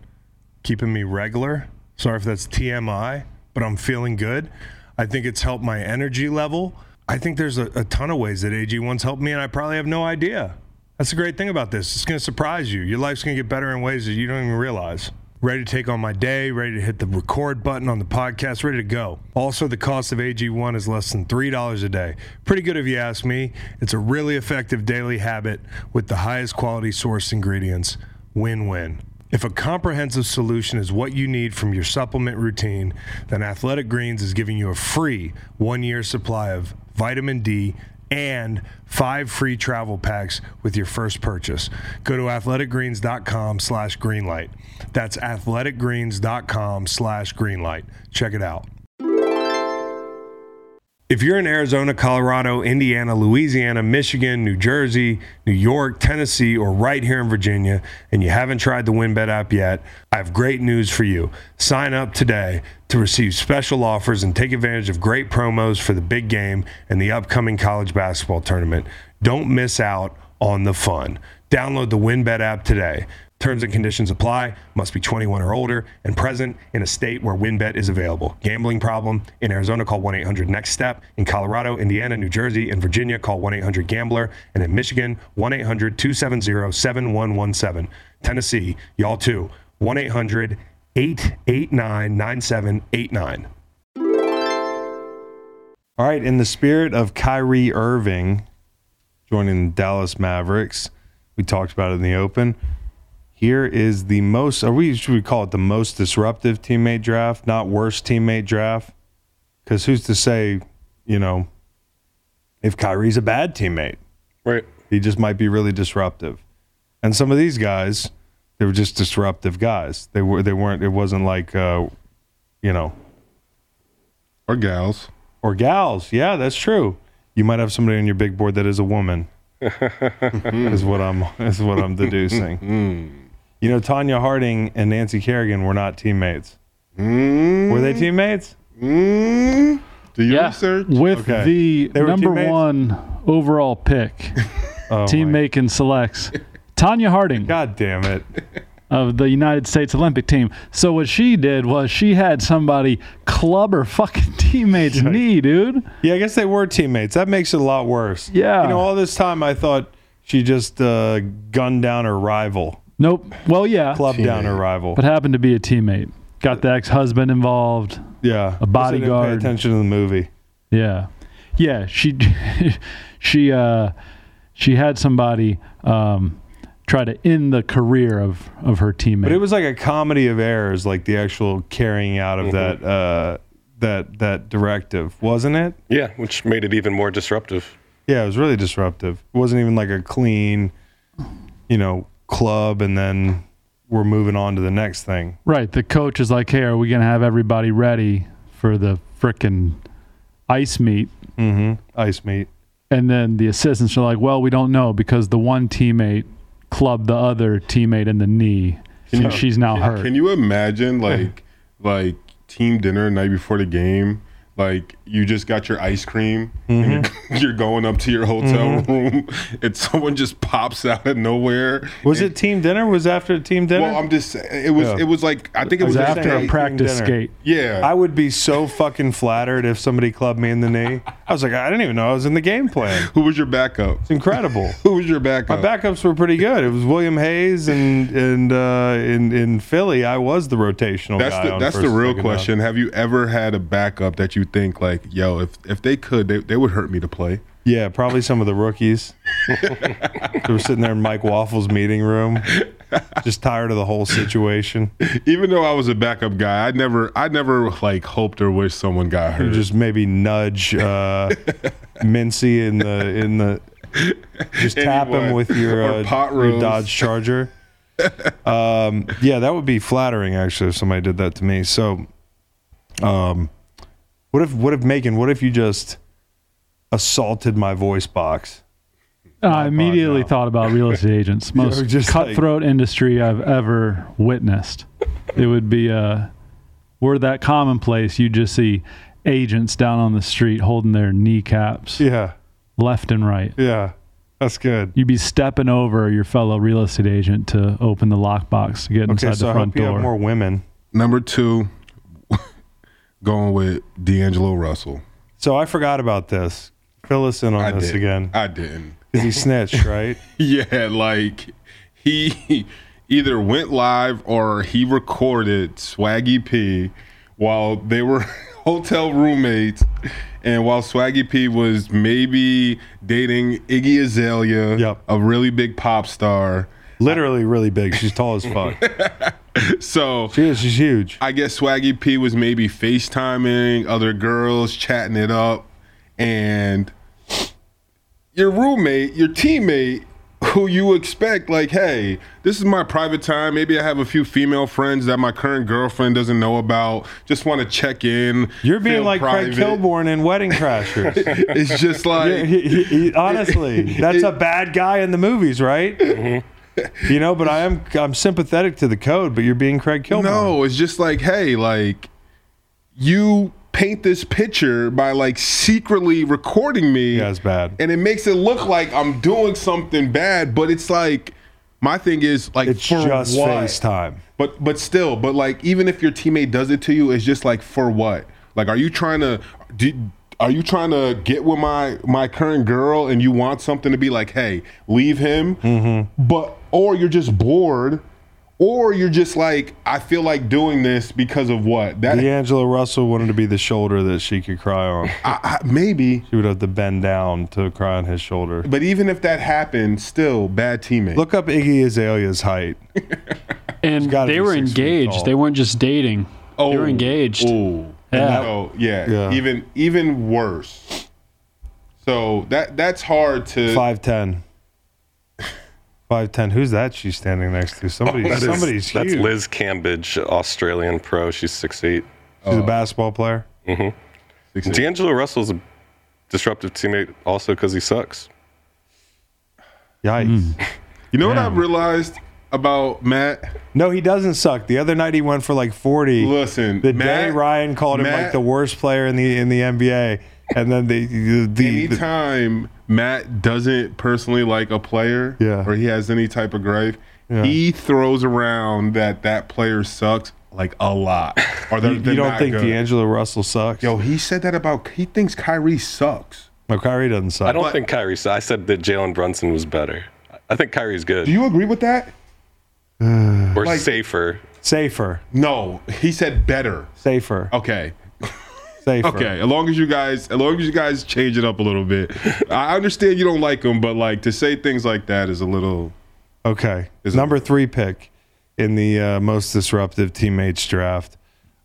keeping me regular. Sorry if that's TMI, but I'm feeling good. I think it's helped my energy level. I think there's a, a ton of ways that AG1's helped me, and I probably have no idea. That's the great thing about this. It's going to surprise you. Your life's going to get better in ways that you don't even realize. Ready to take on my day, ready to hit the record button on the podcast, ready to go. Also, the cost of AG1 is less than $3 a day. Pretty good if you ask me. It's a really effective daily habit with the highest quality source ingredients. Win win. If a comprehensive solution is what you need from your supplement routine, then Athletic Greens is giving you a free one year supply of vitamin D and five free travel packs with your first purchase. Go to athleticgreens.com slash greenlight. That's athleticgreens.com slash greenlight. Check it out. If you're in Arizona, Colorado, Indiana, Louisiana, Michigan, New Jersey, New York, Tennessee, or right here in Virginia, and you haven't tried the WynnBET app yet, I have great news for you. Sign up today to receive special offers and take advantage of great promos for the big game and the upcoming college basketball tournament. Don't miss out on the fun. Download the WynnBET app today. Terms and conditions apply. Must be 21 or older and present in a state where WynnBET is available. Gambling problem? In Arizona, call 1 800 NEXT STEP. In Colorado, Indiana, New Jersey, and Virginia, call 1 800 GAMBLER. And in Michigan, 1 800 270 7117. Tennessee, y'all too. 1 800 889 9789. All right, in the spirit of Kyrie Irving joining the Dallas Mavericks, we talked about it in the open. Here is the most, are we, should we call it the most disruptive teammate draft, not worst teammate draft? Because who's to say, you know, if Kyrie's a bad teammate? Right. He just might be really disruptive. And some of these guys, they were just disruptive guys. They were, they weren't, it wasn't like, uh, you know, Or gals. or gals. Yeah, that's true. You might have somebody on your big board that is a woman. is what I'm is what I'm deducing. You know, Tonya Harding and Nancy Kerrigan were not teammates. Were they teammates? Mm, do your Yeah. research. With Okay. the They number teammates? one overall pick, Oh Team my- Macon selects Tonya Harding God damn it! of the United States Olympic team. So what she did was she had somebody club her fucking teammate's knee, dude. Yeah, I guess they were teammates. That makes it a lot worse. Yeah. You know, all this time I thought she just uh, gunned down her rival, Nope. Well, yeah, Club down her rival. but happened to be a teammate. Got the ex-husband involved. yeah, a Guess didn't bodyguard. Pay attention to the movie. Yeah, yeah. She she uh she had somebody um try to end the career of of her teammate. But it was like a comedy of errors, like the actual carrying out of that uh, that that directive, wasn't it? Yeah, which made it even more disruptive. Yeah, it was really disruptive. It wasn't even like a clean, you know, club, and then we're moving on to the next thing. right. The coach is like, "Hey, are we gonna have everybody ready for the frickin' ice meet, Mm-hmm. Ice meat. and then the assistants are like, "Well, we don't know because the one teammate clubbed the other teammate in the knee, and she's now hurt." Can you imagine like like team dinner night before the game? Like you just got your ice cream and Mm-hmm. you're, you're going up to your hotel room and someone just pops out of nowhere. Was it team dinner? Was after team dinner? Well, I'm just saying it was Yeah. it was like I think it it was was after a practice skate. Yeah. I would be so fucking flattered if somebody clubbed me in the knee. I was like, I didn't even know I was in the game plan. Who was your backup? It's incredible. Who was your backup? My backups were pretty good. It was William Hayes and and uh, in in Philly, I was the rotational That's the that's the real question. Have you ever had a backup that you think like, yo, if if they could, they, they would hurt me to play? Yeah, probably some of the rookies. they were sitting there in Mike Waufle's meeting room, just tired of the whole situation. Even though I was a backup guy, I never I never like hoped or wished someone got hurt. You just maybe nudge uh, Mincy in the in the just tap him with your, uh, pot your. Dodge Charger. um, yeah, that would be flattering actually if somebody did that to me. So, um, what if what if Megan? What if you just assaulted my voice box? I immediately now. thought about real estate agents. Most were just like- cutthroat industry I've ever witnessed. It would be uh, we're that commonplace. You just see agents down on the street holding their kneecaps Yeah, left and right. yeah, that's good. You'd be stepping over your fellow real estate agent to open the lockbox to get inside so the I front hope you have door. more women. Number two, going with D'Angelo Russell. So I forgot about this. Fill us in on I this did again I didn't. because he snitched, right? Yeah, like he either went live or he recorded Swaggy P while they were hotel roommates and while Swaggy P was maybe dating Iggy Azalea, Yep. a really big pop star. Literally, really big. She's tall as fuck. So She is. She's huge. I guess Swaggy P was maybe FaceTiming other girls, chatting it up, and your roommate, your teammate, who you expect, like, hey, this is my private time. Maybe I have a few female friends that my current girlfriend doesn't know about. Just want to check in. You're being like Craig. Kilborn in Wedding Crashers. It's just like he- he- he- honestly, that's a bad guy in the movies, right? Mm-hmm. You know, but I am I'm sympathetic to the code, but you're being Craig Kilborn. No, it's just like, hey, like you paint this picture by like secretly recording me. Yeah, it's bad. And it makes it look like I'm doing something bad, but it's like my thing is like it's for just what? FaceTime. But but still, but like even if your teammate does it to you, it's just like for what? Like, are you trying to do? Are you trying to get with my my current girl and you want something to be like, hey, leave him? Mm-hmm. But or you're just bored, or you're just like, I feel like doing this because of what? That D'Angelo Russell wanted to be the shoulder that she could cry on. I, I, maybe. She would have to bend down to cry on his shoulder. But even if that happened, still bad teammate. Look up Iggy Azalea's height. And gotta they were engaged. They weren't just dating. oh, they were engaged. Oh, Yeah. So yeah, Yeah. even even worse. So that that's hard to. Five ten. Five ten. Who's that? She's standing next to somebody. That is- somebody's that's huge. Liz Cambage, Australian pro. She's six eight. She's a basketball player. Mm hmm. D'Angelo Russell's a disruptive teammate also because he sucks. Yikes. You know what I Damn. realized about Matt? No, he doesn't suck. The other night he went for like forty. Listen, the Matt, day Ryan called him like the worst player in the in the NBA, and then the the, the, the Anytime Matt doesn't personally like a player, Yeah. or he has any type of gripe, Yeah. he throws around that that player sucks like a lot. Or they're, you, they're you don't not think good. D'Angelo Russell sucks? Yo, he said that about. He thinks Kyrie sucks. no, Kyrie doesn't suck. I don't But- think Kyrie. Sucks. I said that Jalen Brunson was better. I think Kyrie's good. Do you agree with that? We're like- safer. safer, No, he said better. safer, Okay. safer. Okay, as long as you guys, as long as you guys change it up a little bit, I understand you don't like him, but like to say things like that is a little. Okay. Is it- Number three pick in the uh, most disruptive teammates draft.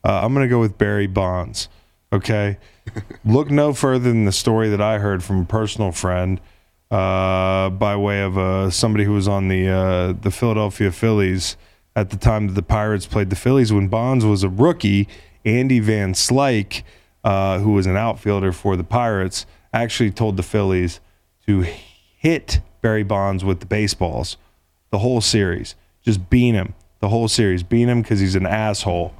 Uh, I'm going to go with Barry Bonds. Okay. Look no further than the story that I heard from a personal friend uh, by way of uh, somebody who was on the uh, the Philadelphia Phillies at the time that the Pirates played the Phillies when Bonds was a rookie. Andy Van Slyke uh, who was an outfielder for the Pirates, actually told the Phillies to hit Barry Bonds with the baseballs the whole series. Just beat him the whole series. Beat him because he's an asshole.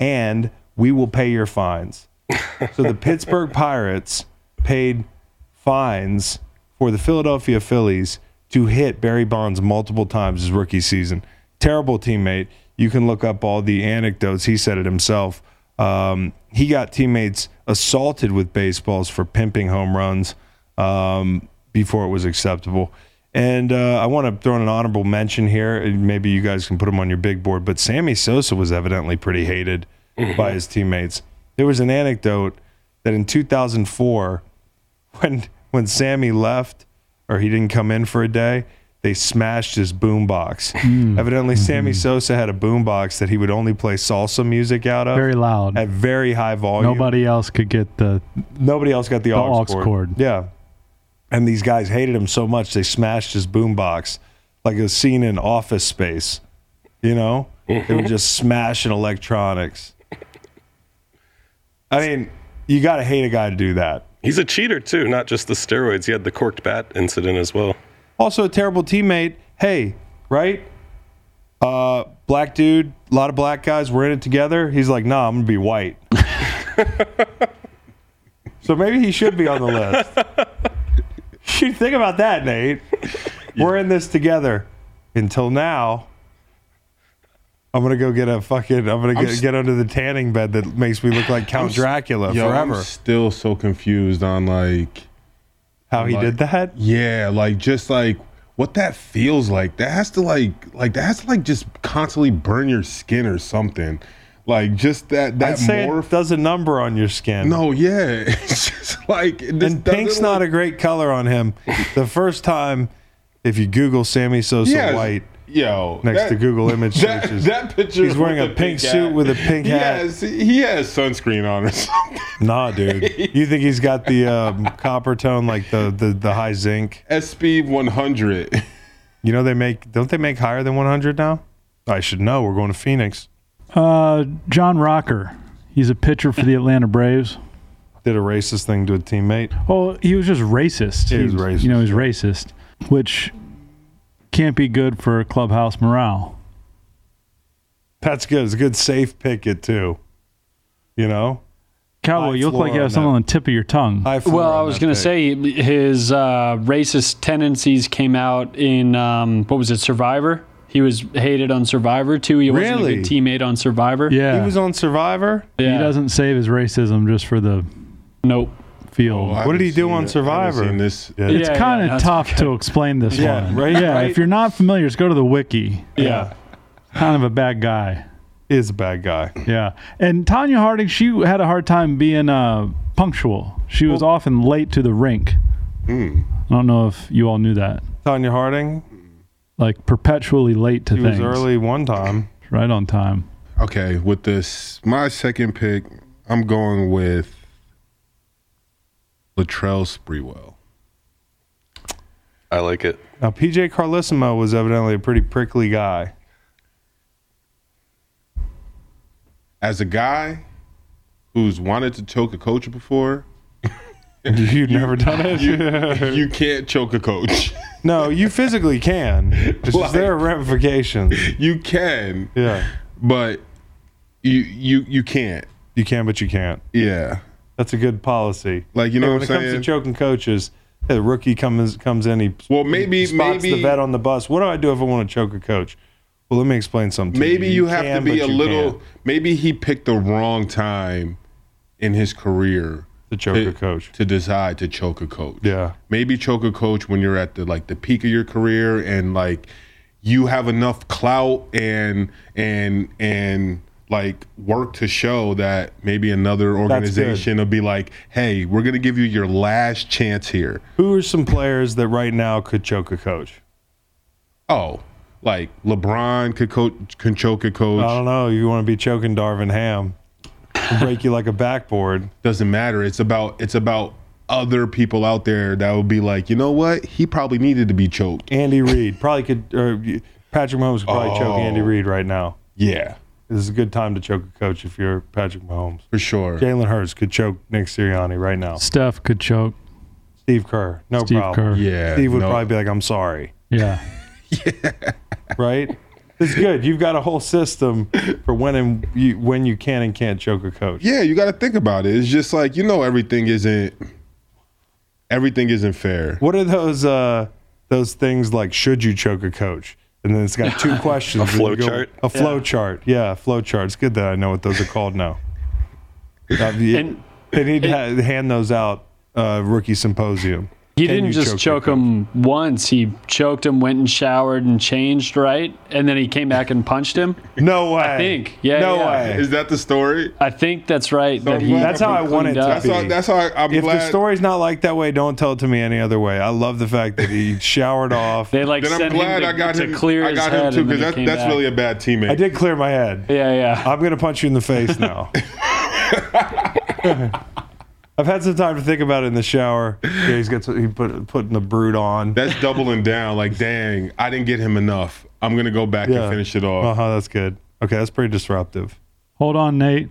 And we will pay your fines. so the Pittsburgh Pirates paid fines for the Philadelphia Phillies to hit Barry Bonds multiple times his rookie season. Terrible teammate. You can look up all the anecdotes. He said it himself. Um, he got teammates assaulted with baseballs for pimping home runs um, before it was acceptable. And uh, I want to throw in an honorable mention here. Maybe you guys can put him on your big board. But Sammy Sosa was evidently pretty hated by his teammates. There was an anecdote that in 2004, when when Sammy left or he didn't come in for a day, they smashed his boombox. Hmm. Evidently, hmm. Sammy Sosa had a boombox that he would only play salsa music out of Very loud. at very high volume. Nobody else could get the. Nobody else got the, aux, aux cord. Yeah. And these guys hated him so much they smashed his boombox like a scene in Office Space. You know, they were just smashing electronics. I mean, you got to hate a guy to do that. He's a cheater too, not just the steroids. He had the corked bat incident as well. Also, a terrible teammate. Hey, right? Uh, black dude, a lot of black guys. We're in it together. He's like, nah, I'm gonna be white. so maybe he should be on the list. You think about that, Nate. We're in this together. Until now, I'm gonna go get a fucking. I'm gonna I'm get, s- get under the tanning bed that makes me look like Count s- Dracula Yo, forever. I'm still so confused on like, How he like- did that? yeah, like just like what that feels like. That has to like, like that has to like just constantly burn your skin or something. Like just that that I'd say morph. it does a number on your skin. no, yeah, it's just like and pink's doesn't a great color on him. The first time, if you Google Sammy Sosa Yeah, white Yo, next that- to Google image that, searches, that picture. he's wearing a the pink suit with a pink He hat. has, he has sunscreen on or something. nah, dude. You think he's got the um, Coppertone like the, the the high zinc? SPF 100. You know they make don't they make higher than 100 now? I should know. We're going to Phoenix. Uh, John Rocker. He's a pitcher for the Atlanta Braves. Did a racist thing to a teammate. Oh, he was just racist. He was racist, You know, he's racist, which can't be good for clubhouse morale. That's good. It's a good safe picket too. You know, Cowboy, High you look like you have on something that. on the tip of your tongue. Well, I was going to say his uh, racist tendencies came out in um, what was it, Survivor? He was hated on Survivor too. He wasn't Really? a good teammate on Survivor. yeah, he was on Survivor. Yeah. he doesn't save his racism just for the Nope. Field. I What did he do on it. Survivor? this. Yeah. it's Yeah, kind of that's tough okay. to explain this Yeah, one. right, Yeah, right. if you're not familiar, just go to the wiki. Yeah, Kind of a bad guy. is a bad guy. Yeah, and Tonya Harding, she had a hard time being uh, punctual. She was often late to the rink. Hmm. I don't know if you all knew that. Tonya Harding. Like perpetually late to He things. was early one time. right on time. Okay, with this, my second pick, I'm going with Latrell Sprewell. I like it. Now, PJ Carlesimo was evidently a pretty prickly guy. As a guy who's wanted to choke a coach before, You've never done it? you, you can't choke a coach. no, you physically can. It's just Like- there are ramifications. you can, Yeah. but you you you can't. You can, but you can't. Yeah, That's a good policy. like you know Hey, when it comes to choking coaches, hey, the rookie comes comes in, he Well, maybe- spots maybe- the vet on the bus. What do I do if I want to choke a coach? Well, let me explain something. to maybe you have can, to be a little. can't Maybe he picked the wrong time in his career to choke to, a coach. to decide to choke a coach. Yeah. maybe choke a coach when you're at the like the peak of your career and like you have enough clout and and and like work to show that maybe another organization will be like, hey, we're gonna give you your last chance here. Who are some players that right now could choke a coach? Oh, like LeBron could coach can choke a coach. I don't know. You want to be choking Darvin Ham, break you like a backboard. Doesn't matter. It's about it's about other people out there that would be like, you know what? He probably needed to be choked. Andy Reid probably could, or Patrick Mahomes could probably choke Oh. Andy Reid right now. Yeah. This is a good time to choke a coach if you're Patrick Mahomes. for sure. Jalen Hurts could choke Nick Sirianni right now. Steph could choke. Steve Kerr, no Steve problem. Kerr. Yeah, Steve would no. probably be like, "I'm sorry." Yeah. yeah. right? It's good. You've got a whole system for when and you, when you can and can't choke a coach. Yeah, you got to think about it. It's just like you know, everything isn't everything isn't fair. What are those uh, those things like? Should you choke a coach? And then it's got two questions. A flow go- chart? A flow chart. Yeah, flow chart. It's good that I know what those are called now. Uh, And- they need to ha- hand those out. Uh, rookie symposium. He Can didn't just choke choke, your him once. He choked him, went and showered and changed, right? And then he came back and punched him. No way. I think. Yeah, No yeah. way. Is that the story? I think that's right. So that he, That's how I want it cleaned to up. be. That's how. That's how I, I'm if glad. the story's not like that way, don't tell it to me any other way. I love the fact that he showered off. They like then I'm sent glad him to, I got to him. clear I his got head him too because he that's that's back. really a bad teammate. I did clear my head. Yeah, yeah. I'm gonna punch you in the face now. I've had some time to think about it in the shower. Yeah, he's got to, he put putting the brood on. That's doubling down. Like, dang, I didn't get him enough. I'm gonna go back Yeah. and finish it off. Uh huh. That's good. Okay, that's pretty disruptive. Hold on, Nate.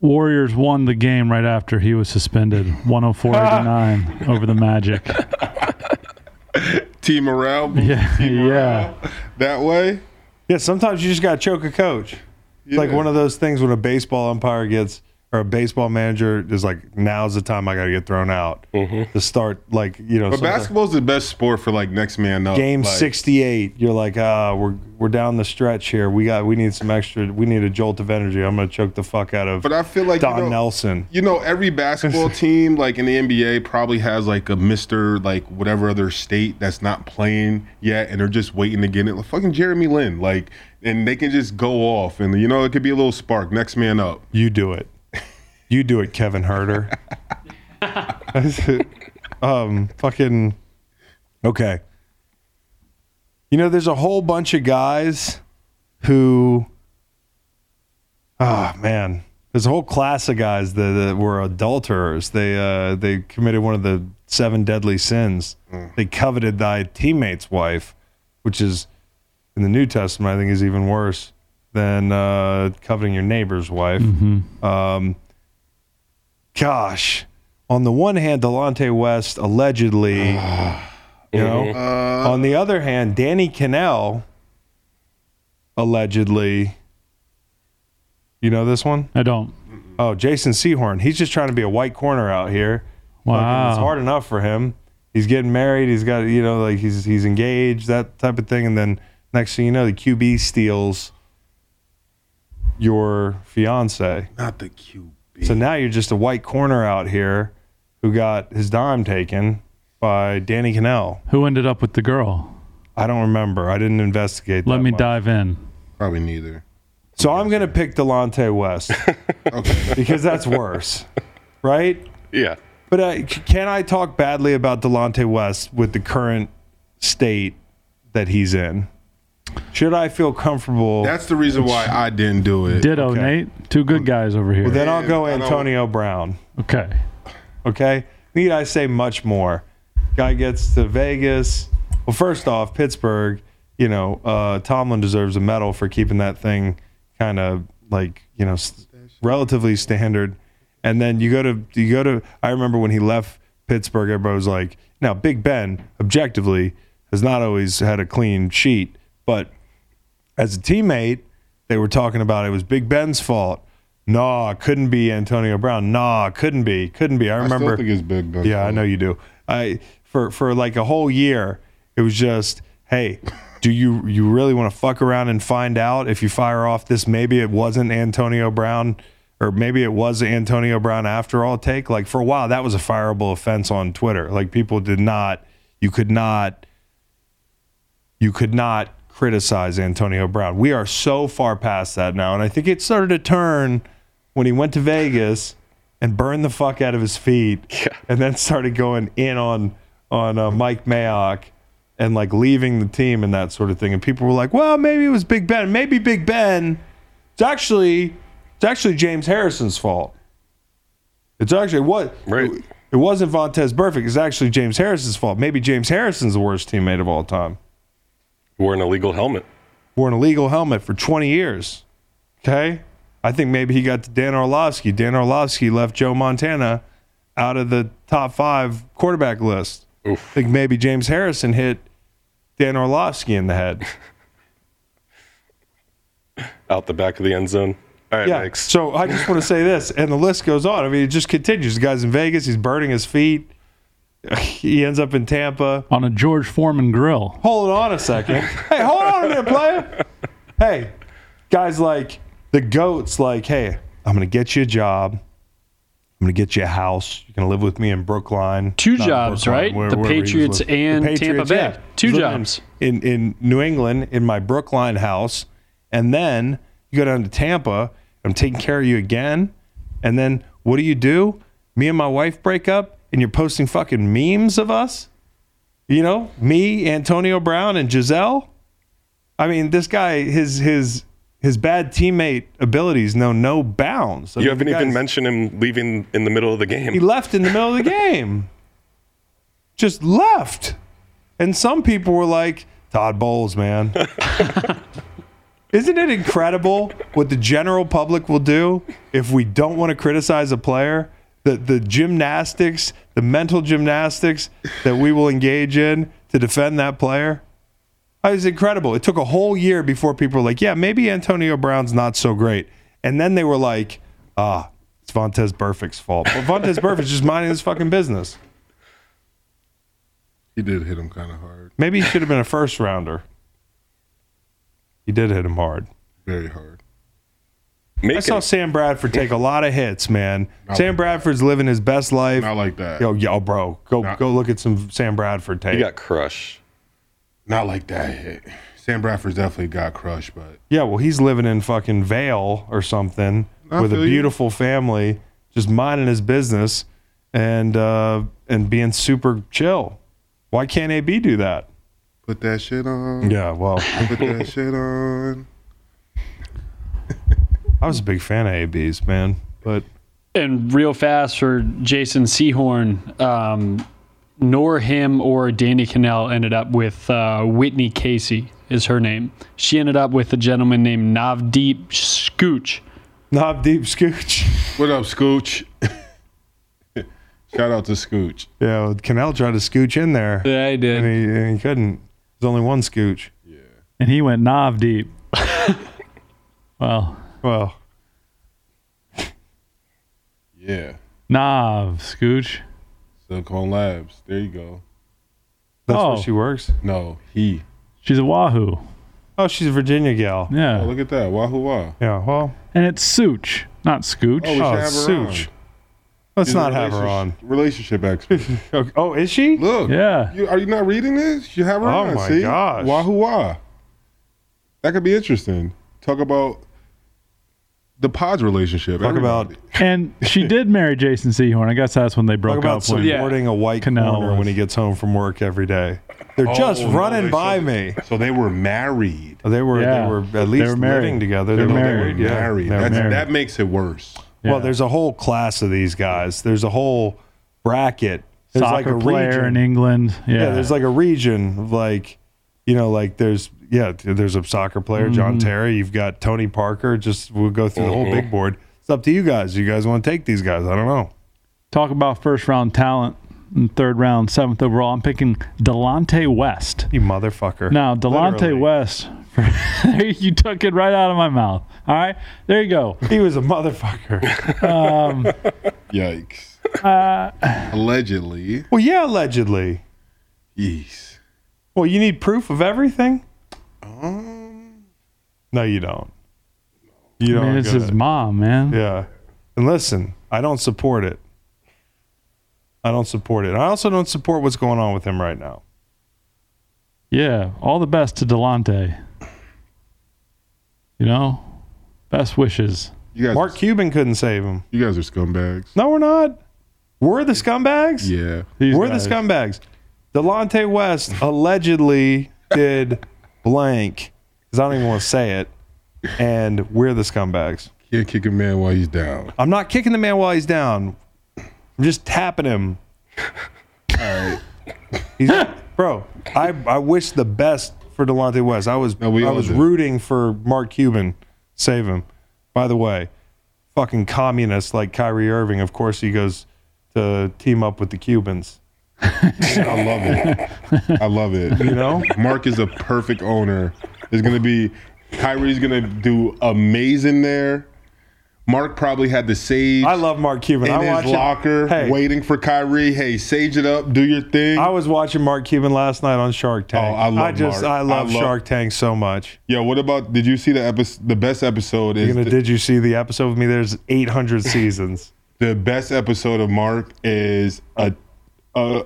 Warriors won the game right after he was suspended, 104-89 over the Magic. Team morale. Yeah, Team yeah. morale That way. Yeah, sometimes you just gotta choke a coach. It's like Yeah. one of those things when a baseball umpire gets or a baseball manager is like, now's the time I gotta get thrown out to start. Like you know, But sometimes- basketball's the best sport for like next man up. game Like, 68 you're like ah we're we're down the stretch here we got we need some extra we need a jolt of energy i'm gonna choke the fuck out of But I feel like don you know, nelson You know, every basketball team, like in the NBA, probably has like a Mister, like whatever other state that's not playing yet, and they're just waiting to get it. Like fucking Jeremy Lin, like, and they can just go off, and you know, it could be a little spark. Next man up. you do it you do it kevin huerter um fucking okay. You know there's a whole bunch of guys who oh man. There's a whole class of guys that, that were adulterers. They uh they committed one of the seven deadly sins. They coveted thy teammate's wife which is in the new testament i think is even worse than uh coveting your neighbor's wife. Um gosh on the one hand delonte west allegedly ah, you know uh, on the other hand danny Kanell allegedly you know this one I don't. Oh, Jason Sehorn. He's just trying to be a white corner out here. Fucking, Wow. It's hard enough for him. He's getting married. He's got, you know, like he's he's engaged, that type of thing. And then next thing you know, the QB steals your fiance. Not the QB. So now you're just a white corner out here who got his dime taken by Danny Kanell. Who ended up with the girl? I don't remember. I didn't investigate. Let that me much. dive in. Probably neither. So I'm gonna pick Delonte West Okay. because that's worse, right? Yeah. But uh, c- can I talk badly about Delonte West with the current state that he's in? Should I feel comfortable? That's the reason why I didn't do it. Ditto, Okay. Nate. Two good guys over here. well, then I'll go Antonio Brown. okay. Okay. Need I say much more? Guy gets to Vegas. Well, first off, Pittsburgh. You know, uh, Tomlin deserves a medal for keeping that thing kind of like you know s- relatively standard. And then you go to you go to. I remember when he left Pittsburgh, everybody was like, "Now Big Ben, objectively, has not always had a clean sheet, but as a teammate, they were talking about it was Big Ben's fault. Nah, it couldn't be Antonio Brown. Nah, it couldn't be, couldn't be. I I remember. still think it's Big Ben. yeah, I know you do. I for for like a whole year, it was just, hey, do you you really want to fuck around and find out if you fire off this? Maybe it wasn't Antonio Brown, or maybe it was Antonio Brown after all. Take like for a while, that was a fireable offense on Twitter. Like people did not, you could not you could not criticize Antonio Brown. We are so far past that now. And I think it started to turn when he went to Vegas and burned the fuck out of his feet and then started going in on on uh, Mike Mayock and like leaving the team and that sort of thing. And people were like, well, maybe it was Big Ben. Maybe Big Ben. It's actually it's actually James Harrison's fault. It's actually what Right. It wasn't Vontaze Burfict. It's actually James Harrison's fault. Maybe James Harrison's the worst teammate of all time Wore an illegal helmet. wore an illegal helmet for 20 years. Okay. I think maybe he got to Dan Orlovsky. Dan Orlovsky left Joe Montana out of the top five quarterback list. I think maybe James Harrison hit Dan Orlovsky in the head. Out the back of the end zone. All right, Yeah. So I just want to say this, and the list goes on. I mean, it just continues. The guy's in Vegas. He's burning his feet. He ends up in Tampa. on a George Foreman grill. Hold on a second. hey, hold on a minute, player. Hey, guys like the goats. Like, hey, I'm gonna get you a job. I'm gonna get you a house. You're gonna live with me in Brookline. Two Not jobs, Brookline, right? where- The wherever he was Patriots and Tampa Bay. yeah. Two jobs. in in New England in my Brookline house, and then you go down to Tampa. I'm taking care of you again, and then what do you do? Me and my wife break up, and you're posting fucking memes of us. You know, me, Antonio Brown, and Gisele. I mean, this guy, his his his bad teammate abilities know no bounds. I You mean, haven't even mentioned him leaving in the middle of the game. he left in the middle of the game. Just left. And some people were like, Todd Bowles, man. Isn't it incredible what the general public will do if we don't want to criticize a player? The, the gymnastics, the mental gymnastics that we will engage in to defend that player? It was incredible. It took a whole year before people were like, yeah, maybe Antonio Brown's not so great. And then they were like, ah, it's Vontaze Burfict's fault. Well, Vontaze Burfict's just minding his fucking business. He did hit him kind of hard, Maybe he should have been a first rounder. He did hit him hard. very hard. Make I saw it- Sam Bradford take a lot of hits, man. Sam Bradford's living his best life. Not like that. Yo, yo, bro, go Nah. go look at some Sam Bradford tape. he got crushed. Not like that hit. Sam Bradford's definitely got crushed, but Yeah, well, he's living in fucking Vail or something I with a feel you. beautiful family, just minding his business and uh, and being super chill. Why can't AB do that? put that shit on. Yeah, well, Put that shit on. I was a big fan of AB's, man, but And real fast for Jason Sehorn, um, nor him or Danny Kanell ended up with uh, Whitney Casey is her name. She ended up with a gentleman named Navdeep Scooch. Navdeep Scooch. What up, Scooch? Shout out to Scooch. Yeah, well, Kanell tried to scooch in there, Yeah, I and did. he, and he couldn't. There's only one scooch. Yeah. And he went knob deep. well, Well, Yeah. knob, Scooch. Silicon Labs. There you go. that's Oh. where she works. No, he. She's a Wahoo. Oh, she's a Virginia gal. Yeah. Oh, Yeah. look at that. Wahoo wah. Yeah, well, And it's Such, not Scooch. Oh, we should oh, have her Such. on. Let's She's not have her on. relationship- Relationship expert. Okay. Oh, is she? Look. Yeah. You, are you not reading this? You have her Oh on. Oh my see? gosh. Wahoo wah. That could be interesting. Talk about the Pods relationship. Talk about And she did marry Jason Sehorn. I guess that's when they talk broke about up. When, supporting a white Canal corner was. when he gets home from work every day. They're Oh, just no, running they- by so- me. So they were married. They were Yeah. they were at They least were married. living together. They're they were married. married. Yeah, married. They were That's, married. That makes it worse. Well, there's a whole class of these guys. There's a whole bracket. There's soccer like a player region. in England. Yeah. yeah. there's like a region of like, you know, like there's yeah, there's a soccer player, John Mm-hmm. Terry. You've got Tony Parker. Just we'll go through the whole Mm-hmm. big board. It's up to you guys. You guys want to take these guys? I don't know. Talk about first round talent and third round, seventh overall. I'm picking Delonte West. You motherfucker. Now, Delonte Literally. West, you took it right out of my mouth. All right, there you go. He was a motherfucker. Yikes. Uh, Allegedly. well, yeah, allegedly. Yeesh. Well, you need proof of everything. Um, no, you don't. You don't. mean, it's his it. mom, man. Yeah. And listen, I don't support it. I don't support it. I also don't support what's going on with him right now. Yeah, all the best to Delonte. You know, best wishes. You guys, Mark Cuban couldn't save him. you guys are scumbags. No, we're not. We're the scumbags. Yeah. These we're guys. the scumbags. Delonte West allegedly did blank because I don't even want to say it, and we're the scumbags. Can't kick a man while he's down. I'm not kicking the man while he's down. I'm just tapping him. All right. He's, bro, I, I wish the best for Delonte West. I was No, we I all was do. rooting for Mark Cuban, save him. By the way, fucking communist like Kyrie Irving. Of course, he goes to team up with the Cubans. I love it. I love it. You know? Mark is a perfect owner. It's gonna be Kyrie's gonna do amazing there. Mark probably had the sage I love Mark Cuban. in I his locker Hey, waiting for Kyrie. Hey, sage it up, do your thing. I was watching Mark Cuban last night on Shark oh, Tank. Oh, I love just Mark. I love I love- Shark Tank so much. Yo, what about? Did you see the episode? The best episode is gonna, the, did you see the episode with me? There's 800 seasons. the best episode of Mark is a, a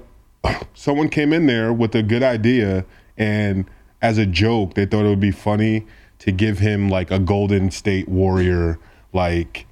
someone came in there with a good idea and as a joke they thought it would be funny to give him like a Golden State Warrior like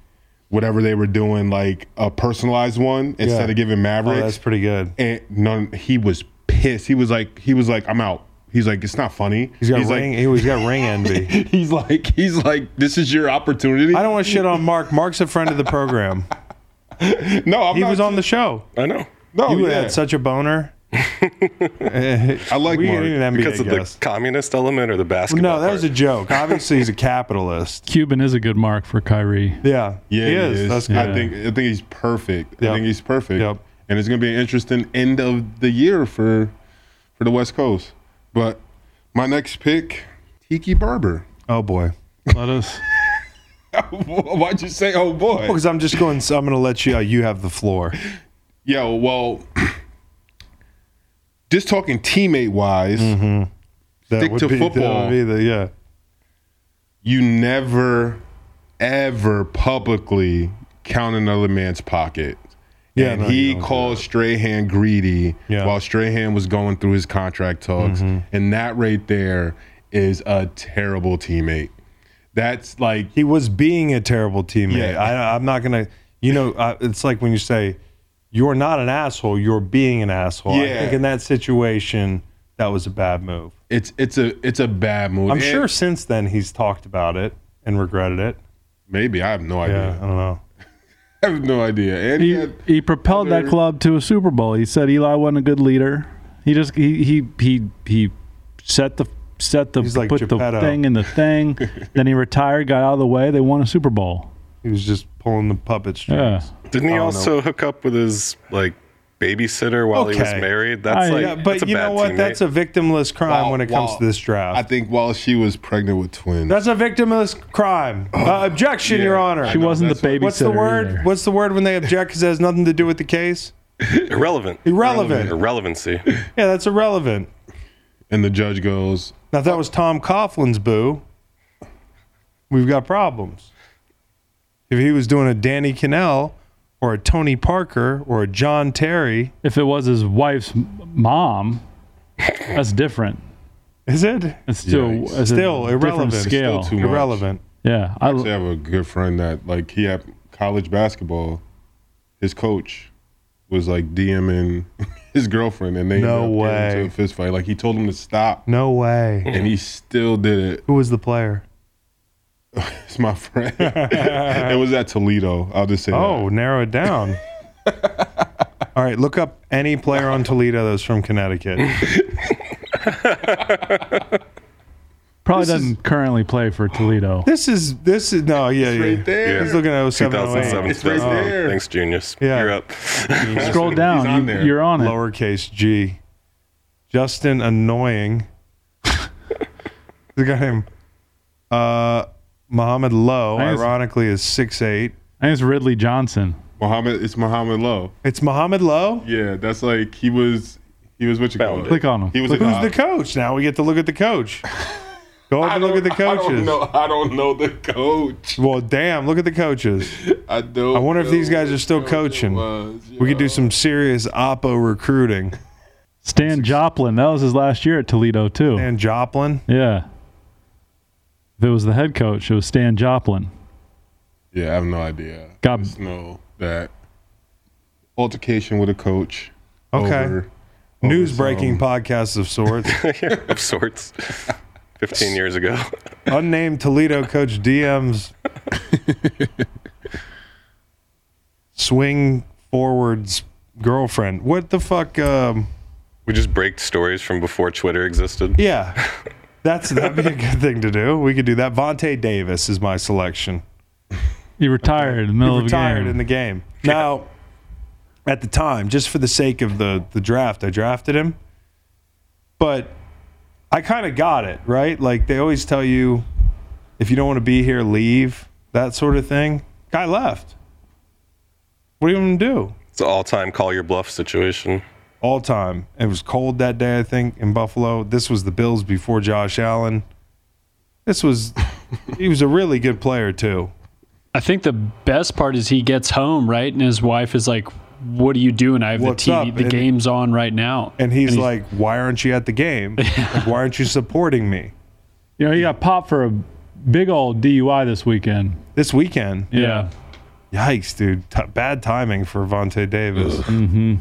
whatever they were doing like a personalized one instead Yeah. of giving Oh, that's pretty good. and none he was pissed. He was like he was like I'm out. He's like it's not funny. He's got like, ring. he's got ring envy. He's like he's like this is your opportunity. I don't want to shit on Mark. Mark's a friend of the program. no, I'm He not was on the show. I know No, you would yeah. have had such a boner. I like we Mark. need an NBA because of the communist element or the basketball. No, that was a joke. Obviously, he's a capitalist. Cuban is a good mark for Kyrie. Yeah, Yeah, he is. That's good. I think I think he's perfect. Yep. I think he's perfect. Yep. And it's gonna be an interesting end of the year for for the West Coast. But my next pick, Tiki Barber. Oh boy. Let us. Why'd you say, oh boy? Because I'm just going. So I'm going to let you. Uh, you have the floor. Yo, well, just talking teammate wise, That Stick would to be, football. the yeah. you never ever publicly count another man's pocket. Yeah, and no, he called Strahan greedy Yeah. while Strahan was going through his contract talks. Mm-hmm. And that right there is a terrible teammate. That's like He was being a terrible teammate. Yeah. I, I'm not going to. You know, uh, it's like when you say you're not an asshole. You're being an asshole. I Yeah. think in that situation, that was a bad move. it's it's a it's a bad move. I'm And sure since then he's talked about it and regretted it. maybe I have no Yeah, idea. I don't know. I have no idea. And he, He, had, he propelled that other- club to a Super Bowl. He said Eli wasn't a good leader. He just he he he he set the set the He's like put Geppetto. the thing in the thing. then he retired, got out of the way. They won a Super Bowl. He was just pulling the puppet strings. Yeah. Didn't he Oh, no. also hook up with his like babysitter while he was married? That's I- like Yeah, that's but a you bad know what? teammate. That's a victimless crime While- when it comes while- to this draft. I think while she was pregnant with twins. That's a victimless crime. Uh, objection, Yeah. Your Honor. She wasn't the that's babysitter. What's the word? either. What's the word when they object because it has nothing to do with the case? irrelevant. Irrelevant. Irrelevancy. Yeah, that's irrelevant. and the judge goes, Now, if that was Tom Coughlin's boo, we've got problems. If he was doing a Danny Kanell or a Tony Parker or a John Terry, If it was his wife's mom, that's different. is it It's still Yikes. it's a Still different irrelevant. Scale. Still too much. irrelevant? yeah, I I, actually have a good friend that like he had college basketball. His coach was like DMing his girlfriend, and they No ended up getting way. into a fist fight. Like he told him to stop, No way. and he still did it. Who was the player? It's my friend. it was at Toledo. I'll just say. Oh, narrow it down. All right, look up any player on Toledo that's from Connecticut. probably doesn't currently play for Toledo. This is this is no, yeah, that. yeah. right there. He's looking at 07, 2007. It's right 2008. there. Thanks, Genius. Yeah. You're up. Scroll down. on you, there. You're on it. lowercase g. Justin Annoying. the guy named uh, Muhammad Lowe, Nice. ironically, is six eight. I think it's Ridley Johnson. Muhammad. It's Muhammad Lowe. It's Muhammad Lowe. Yeah, that's like he was. He was what you call Found it. Click on him. He was a who's the uh, coach. Now we get to look at the coach. Go up I and look at the don't- I coaches. don't know. I don't know the coach. Well, damn, look at the coaches. I don't. I wonder if these guys are still coaching. was, We could do some serious Oppo recruiting. Stan Joplin. That was his last year at Toledo too. And Joplin. Yeah. If it was the head coach, it was Stan Joplin. Yeah, I have no idea. Got- I just know that altercation with a coach. Okay. over- News over breaking some- podcast of sorts. of sorts. 15 years ago. Unnamed Toledo coach DM's swing forwards girlfriend. What the fuck? Um, We just break stories from before Twitter existed. yeah, that's that'd be a good thing to do. We could do that. Vontae Davis is my selection. He retired in the middle he of the retired game. in the game. Now, at the time, just for the sake of the the draft, I drafted him. But I kind of got it right. Like they always tell you, if you don't want to be here, leave. That sort of thing. Guy left. What are you going to do? It's an all-time call your bluff situation. All time. It was cold that day, I think, in Buffalo. This was the Bills before Josh Allen. This was. he was a really good player too. I think the best part is he gets home, right? And his wife is like, What are you doing? I have What's the TV, up? the And- game's on right now. And he's like, "Why aren't you at the game? Like, why aren't you supporting me You know, he got popped for a big old DUI this weekend. this weekend?" Yeah. Yikes, dude! T- bad timing for Vontae Davis, mm-hmm.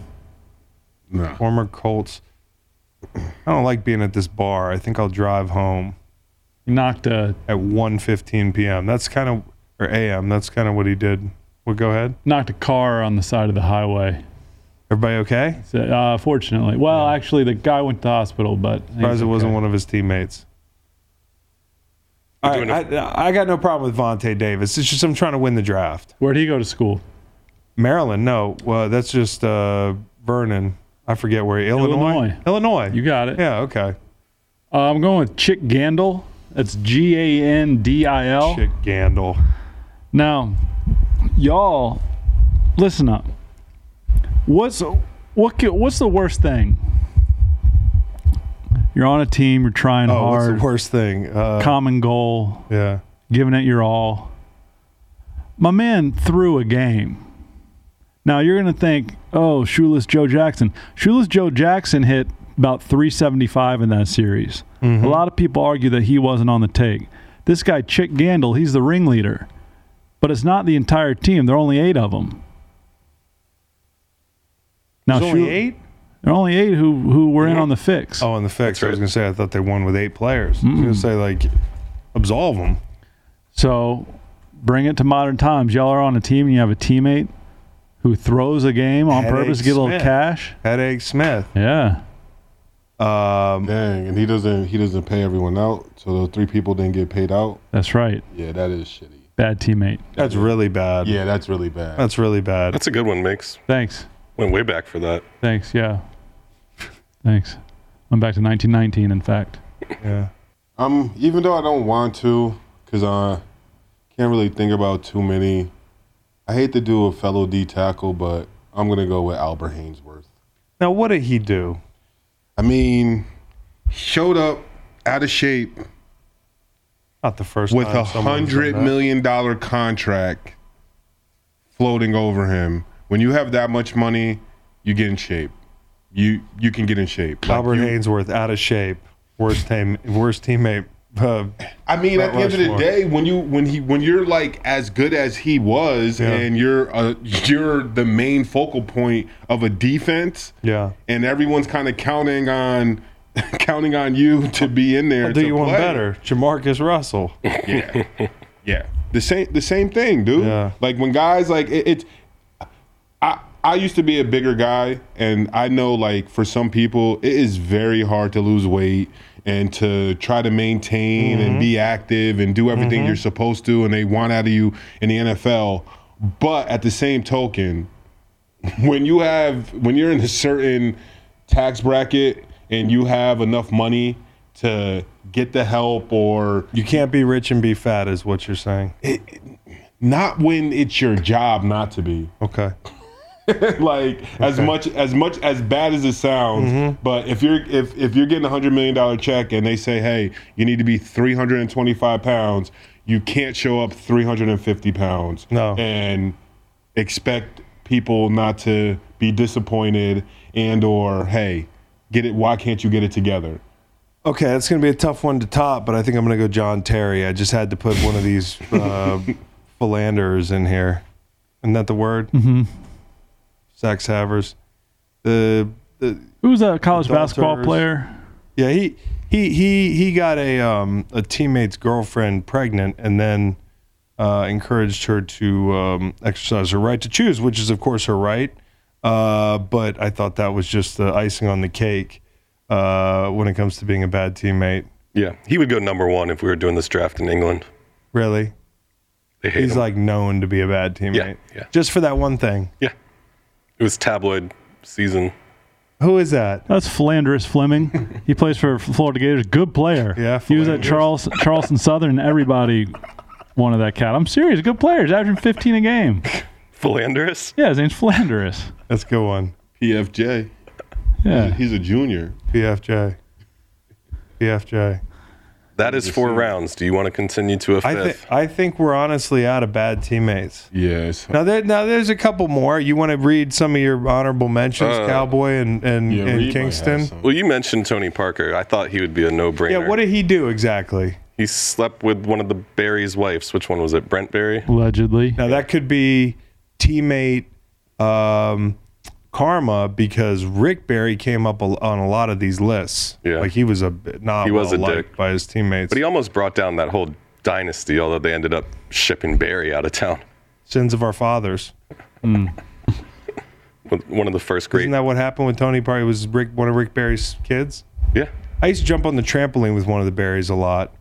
No. former Colts. I don't like being at this bar. I think I'll drive home He knocked a at 1:15 p.m. That's kind of or a.m. That's kind of what he did. Well, go ahead. knocked a car on the side of the highway. Everybody okay? So, uh, fortunately, well, actually, the guy went to the hospital, but he's Surprised it wasn't okay. one of his teammates. All right, doing I, I got no problem with Vontae Davis. It's just I'm trying to win the draft. Where'd he go to school? Maryland, no. Well, that's just uh, Vernon. I forget where. Illinois. Illinois. Illinois. You got it. Yeah. Okay. Uh, I'm going with Chick Gandil. That's G A N D I L. Chick Gandil. Now, y'all, listen up. What's what? What's the worst thing? You're on a team. You're trying Oh, what's hard. the worst thing? Uh, Common goal. yeah. Giving it your all. My man threw a game. Now you're going to think, oh, Shoeless Joe Jackson. Shoeless Joe Jackson hit about 375 in that series. Mm-hmm. A lot of people argue that he wasn't on the take. This guy, Chick Gandil, he's the ringleader. But it's not the entire team. There are only eight of them. Now, There's only Shul- eight. There are only eight who, who were in on the fix. Oh, in the fix. I was gonna say I thought they won with eight players. I was gonna say like absolve them. So bring it to modern times. Y'all are on a team and you have a teammate who throws a game on Headache purpose to get a little Smith. cash. Headache Smith. Yeah. Um, Dang, and he doesn't he doesn't pay everyone out, so those three people didn't get paid out. That's right. Yeah, that is shitty. Bad teammate. that's really bad. Yeah, that's really bad. That's really bad. That's a good one, Mix. Thanks. Went way back for that. Thanks. Yeah. Thanks. Went back to 1919, in fact. Yeah. Um, even though I don't want to, cause I can't really think about too many. I hate to do a fellow D tackle, but I'm gonna go with Albert Haynesworth. Now, what did he do? I mean, showed up out of shape Not the first with a hundred million dollar contract floating over him. When you have that much money, you get in shape. You you can get in shape. Like, Albert you- Haynesworth out of shape. Worst team. Worst teammate. Uh, I mean, at the end of the day, when you when he when you're like as good as he was, Yeah. and you're uh, you're the main focal point of a defense, yeah. and everyone's kind of counting on counting on you to be in there. I'll do you one play. better, Jamarcus Russell. Yeah, yeah. The same the same thing, dude. Yeah. Like when guys like it, it's. I I used to be a bigger guy, and I know like for some people it is very hard to lose weight and to try to maintain and be mm-hmm. active and do everything mm-hmm. you're supposed to, and they want out of you in the NFL. But at the same token, when you have when you're in a certain tax bracket and you have enough money to get the help or You can't be rich and be fat, is what you're saying. not when it's your job not to be Okay. like as much as much as bad as it sounds but if you're if if you're getting a hundred million dollar check and they say hey you need to be 325 pounds you can't show up 350 pounds No. and expect people not to be disappointed and or hey get it why can't you get it together Okay, that's going to be a tough one to top, but I think I'm going to go John Terry. I just had to put one of these uh, philanderers in here. Isn't that the word? Mm-hmm. Sex havers. The, the Who's a college basketball Adulterers. player? yeah he he he he got a um a teammate's girlfriend pregnant and then uh, encouraged her to um, exercise her right to choose, which is of course her right. Uh, but I thought that was just the icing on the cake uh, when it comes to being a bad teammate. Yeah, he would go number one if we were doing this draft in England. Really? They hate He's him. like known to be a bad teammate. Yeah, yeah. Just for that one thing. yeah. It was tabloid season. Who is that? That's Flanders Fleming. he plays for Florida Gators. Good player. Yeah, He was at Charles, Charleston Southern. Everybody wanted that cat. I'm serious. Good player. He's averaging 15 a game. Flanders. Yeah, his name's Flanders. That's a good one. PFJ. Yeah. He's a junior. PFJ. PFJ. That is four rounds. Do you want to continue to a fifth? think I think we're honestly out of bad teammates. Yes. Now there now there's a couple more. You want to read some of your honorable mentions, Uh, Cowboy and and, Yeah, and Reed might Kingston? some. well, you mentioned Tony Parker. I thought he would be a no-brainer. Yeah, what did he do exactly? he slept with one of the Barry's wives. Which one was it? Brent Barry. Allegedly. Now that could be teammate um, karma because Rick Barry came up a- on a lot of these lists. Yeah. like he was a not He was well a liked dick. by his teammates. But he almost brought down that whole dynasty. Although they ended up shipping Barry out of town. Sins of our fathers. With One of the first great. Isn't that what happened with Tony Probably Was Rick one of Rick Barry's kids? yeah. I used to jump on the trampoline with one of the Barrys a lot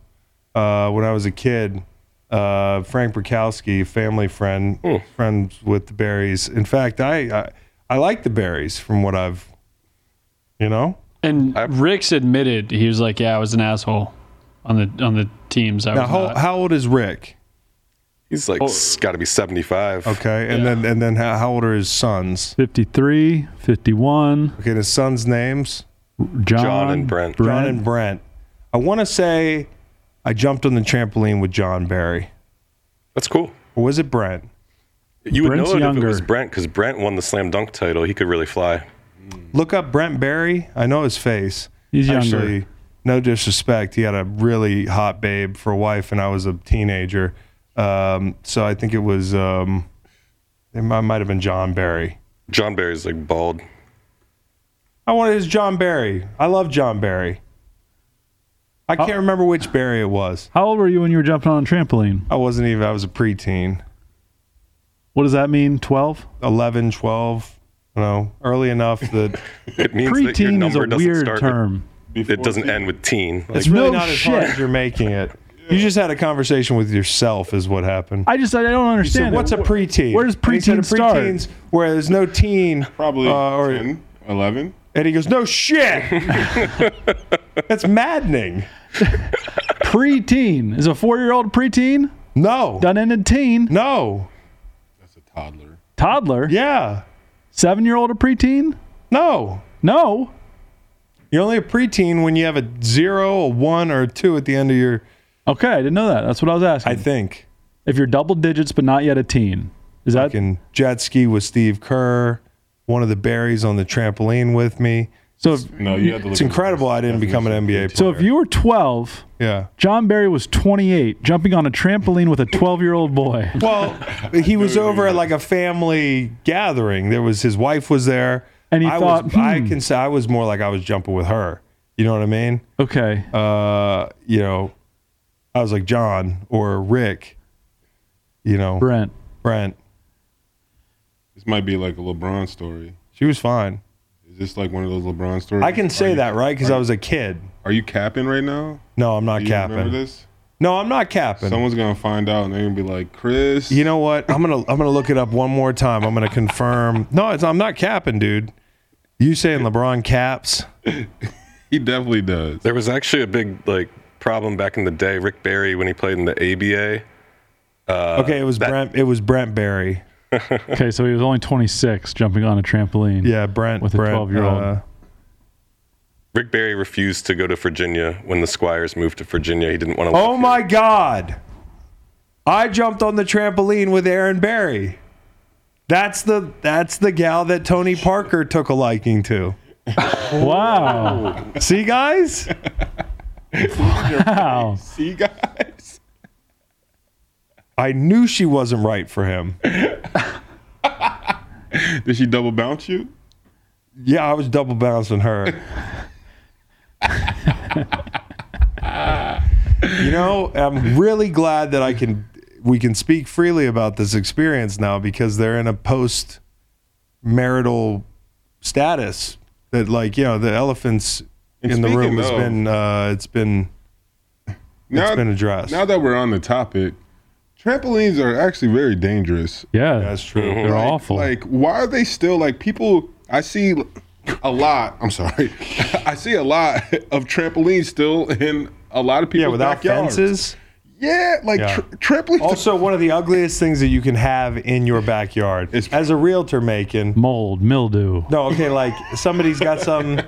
uh, when I was a kid. Uh, Frank Brukowski, family friend, Hmm. friends with the Barrys. In fact, I, I I like the Barrys from what I've, you know. And I- Rick's admitted he was like, "Yeah, I was an asshole on the on the teams." I Now, was how, how old is Rick? He's like oh. got to be seventy-five. Okay, and then and then how, how old are his sons? 53, 51. Okay, his sons' names John, John and Brent. John and Brent. I want to say I jumped on the trampoline with John Barry, That's cool. or was it Brent? You would know it if it was. Brent because Brent won the slam dunk title. He could really fly. Look up Brent Barry. I know his face. He's younger. No disrespect. He had a really hot babe for a wife, and I was a teenager. Um, so I think it was, um, it might, might have been John Barry. John Barry's like bald. I wanted his John Barry. I love John Barry. I can't remember which Barry it was. How old were you when you were jumping on a trampoline? I wasn't even, I was a preteen. What does that mean? 12? 11, 12, you know, early enough that It means that your Preteen is number a doesn't weird start. term. With, it doesn't end with teen. it's really No not as hard shit. as you're making it. You just had a conversation with yourself, is what happened. I just I don't So understand. what's a it. preteen? Where does And he said preteen start? preteen's Where there's no teen, Probably uh, or 10, 11. and he goes, no shit. That's maddening. Preteen. Is a four year old preteen? No, Done ended teen? no, That's a toddler. Toddler? yeah, Seven year old a preteen? no. No. You're only a preteen when you have a zero, a one, or a two at the end of your. Okay, I didn't know that. That's what I was asking. I think. if you're double digits but not yet a teen, is that Fucking jet ski with Steve Kerr, one of the Barrys on the trampoline with me. So? If, No, you have to look It's incredible I didn't become an NBA player. so if you were 12, yeah. John Barry was 28, jumping on a trampoline with a 12 year old boy. Well, he was over at like a family gathering. There was his wife was there, And he I thought, was, I hmm. can say I was more like I was jumping with her. You know what I mean? Okay. Uh, you know, I was like John or Rick. You know, Brent. Brent. This might be like a LeBron story. She was fine. Is this like one of those LeBron stories? I can say you- that right because I was a kid. Are you capping right now? No, I'm not Do you remember capping. this? No, I'm not capping. Someone's gonna find out and they're gonna be like, Chris. You know what? I'm gonna I'm gonna look it up one more time. I'm gonna confirm. No, it's, I'm not capping, dude. You saying LeBron caps? he definitely does. There was actually a big like problem back in the day. Rick Barry when he played in the ABA. Uh, okay, it was that- Brent. It was Brent Barry. Okay, so he was only 26 jumping on a trampoline. Yeah, Brent With a Brent, 12-year-old. uh, Rick Barry refused to go to Virginia when the Squires moved to Virginia. He didn't want to. oh my God! I jumped on the trampoline with Erin Barry. That's the that's the gal that Tony Parker took a liking to. Wow. See, guys. wow. See, guys. I knew she wasn't right for him. Did she double bounce you? Yeah, I was double bouncing her. you know, I'm really glad that I can we can speak freely about this experience now because they're in a post marital status that like, you know, the elephants And in the room has of- been uh it's been Now, it's been addressed. Now that we're on the topic, Trampolines are actually very dangerous. Yeah, That's true. They're Like- awful. Like, why are they still like people? I see a lot. I'm sorry. I see a lot of trampolines still in a lot of people. Yeah, without backyards. fences. Yeah, like Yeah. Tra- trampolines. Also, one of the ugliest things that you can have in your backyard It's- as a realtor making. Mold, mildew. No, okay, like somebody's got some.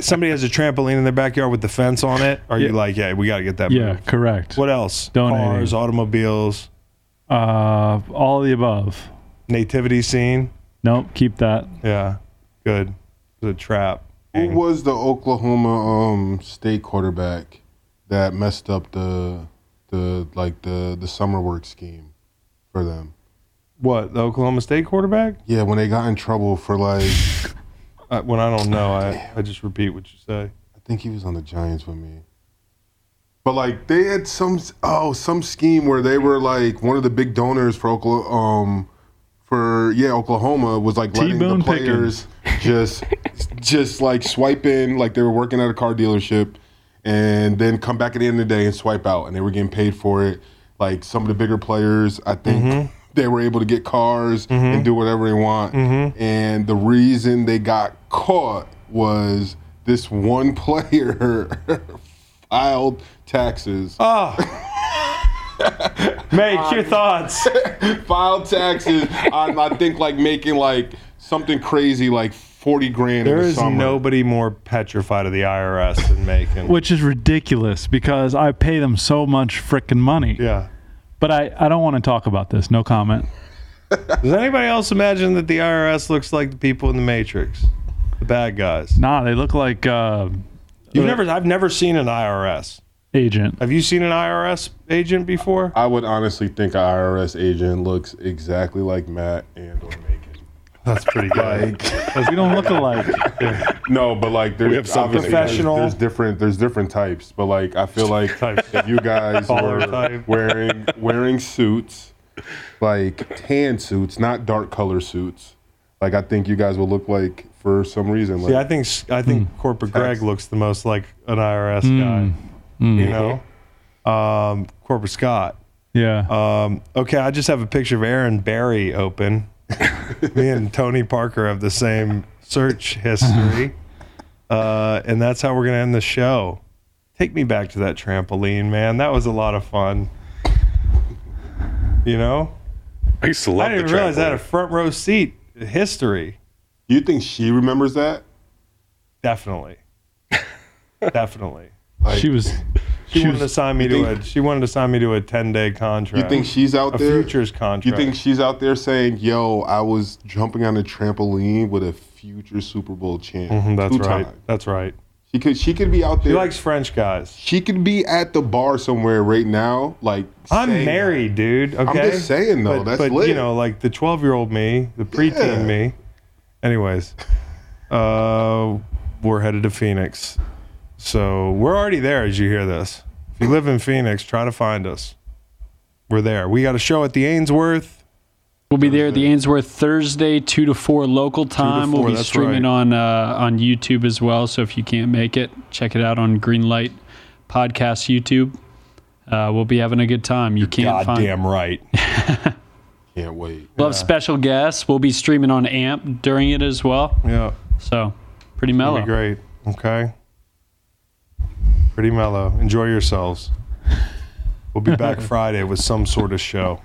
Somebody has a trampoline in their backyard with the fence on it. Are you like, yeah, we got to get that? Yeah, moved? correct. What else? Donating. Cars, automobiles, Uh, all of the above. nativity scene. Nope, keep that. Yeah, good. It's a trap. Who was the Oklahoma um, state quarterback that messed up the the like the the summer work scheme for them? What the Oklahoma State quarterback? Yeah, when they got in trouble for like, Uh, when I don't know, I, I just repeat what you say. I think he was on the Giants with me. But like they had some oh some scheme where they were like one of the big donors for Oklahoma um for yeah Oklahoma was like letting T-bone the players just just like swipe in like they were working at a car dealership and then come back at the end of the day and swipe out and they were getting paid for it. Like some of the bigger players I think mm-hmm. they were able to get cars and mm-hmm. do whatever they want. Mm-hmm. And the reason they got caught was this one player filed taxes. Ah. Oh. Make your thoughts. filed taxes on I think like making like something crazy like 40 grand There in the is summer. nobody more petrified of the IRS than Macon. Which is ridiculous because I pay them so much freaking money. yeah. But I, I don't want to talk about this. No comment. Does anybody else imagine that the IRS looks like the people in the Matrix, the bad guys? Nah, they look like uh, You've never. I've never seen an IRS. agent. Have you seen an IRS agent before? I would honestly think an IRS agent looks exactly like Matt and or Macon. That's pretty good. Because we don't look alike. No, but like there's have some obviously there's- There's, different there's different types, but like I feel like if you guys were type. wearing wearing suits, like tan suits, not dark color suits, like I think you guys will look like for some reason. Like, See, I think I think corporate Greg looks the most like an IRS guy. You know, um, corporate Scott. Yeah. Um, okay, I just have a picture of Erin Barry open. Me and Tony Parker have the same search history, uh, and that's how we're gonna end the show. Take me back to that trampoline, man. That was a lot of fun. You know, I used to love I didn't the realize I had a front row seat history. you think she remembers that? Definitely, definitely. she was. She, She wanted was- to sign me to think- a. She wanted to sign me to a ten day contract. You think she's out a there? futures contract? You think she's out there saying, "Yo, I was jumping on a trampoline with a future Super Bowl champ"? Mhm, that's right. times." That's right. She could. She could be out there. She likes French guys. She could be at the bar somewhere right now. Like I'm married, dude. Okay. I'm just saying, though, But, that's but lit. you know, like the 12 year old me, the preteen Yeah. me. Anyways, uh, we're headed to Phoenix, so we're already there. As you hear this, if you live in Phoenix, try to find us. We're there. We got a show at the Ainsworth. We'll be there at the Ainsworth Thursday, two to four local time. four, we'll be that's streaming right. on uh, on YouTube as well. So if you can't make it, check it out on Greenlight Podcast YouTube. Uh, we'll be having a good time. You can't find. Goddamn right. Can't wait. We'll have special guests. We'll be streaming on AMP during it as well. Yeah, So pretty that'll mellow. be great. Okay. Pretty mellow. Enjoy yourselves. We'll be back Friday with some sort of show.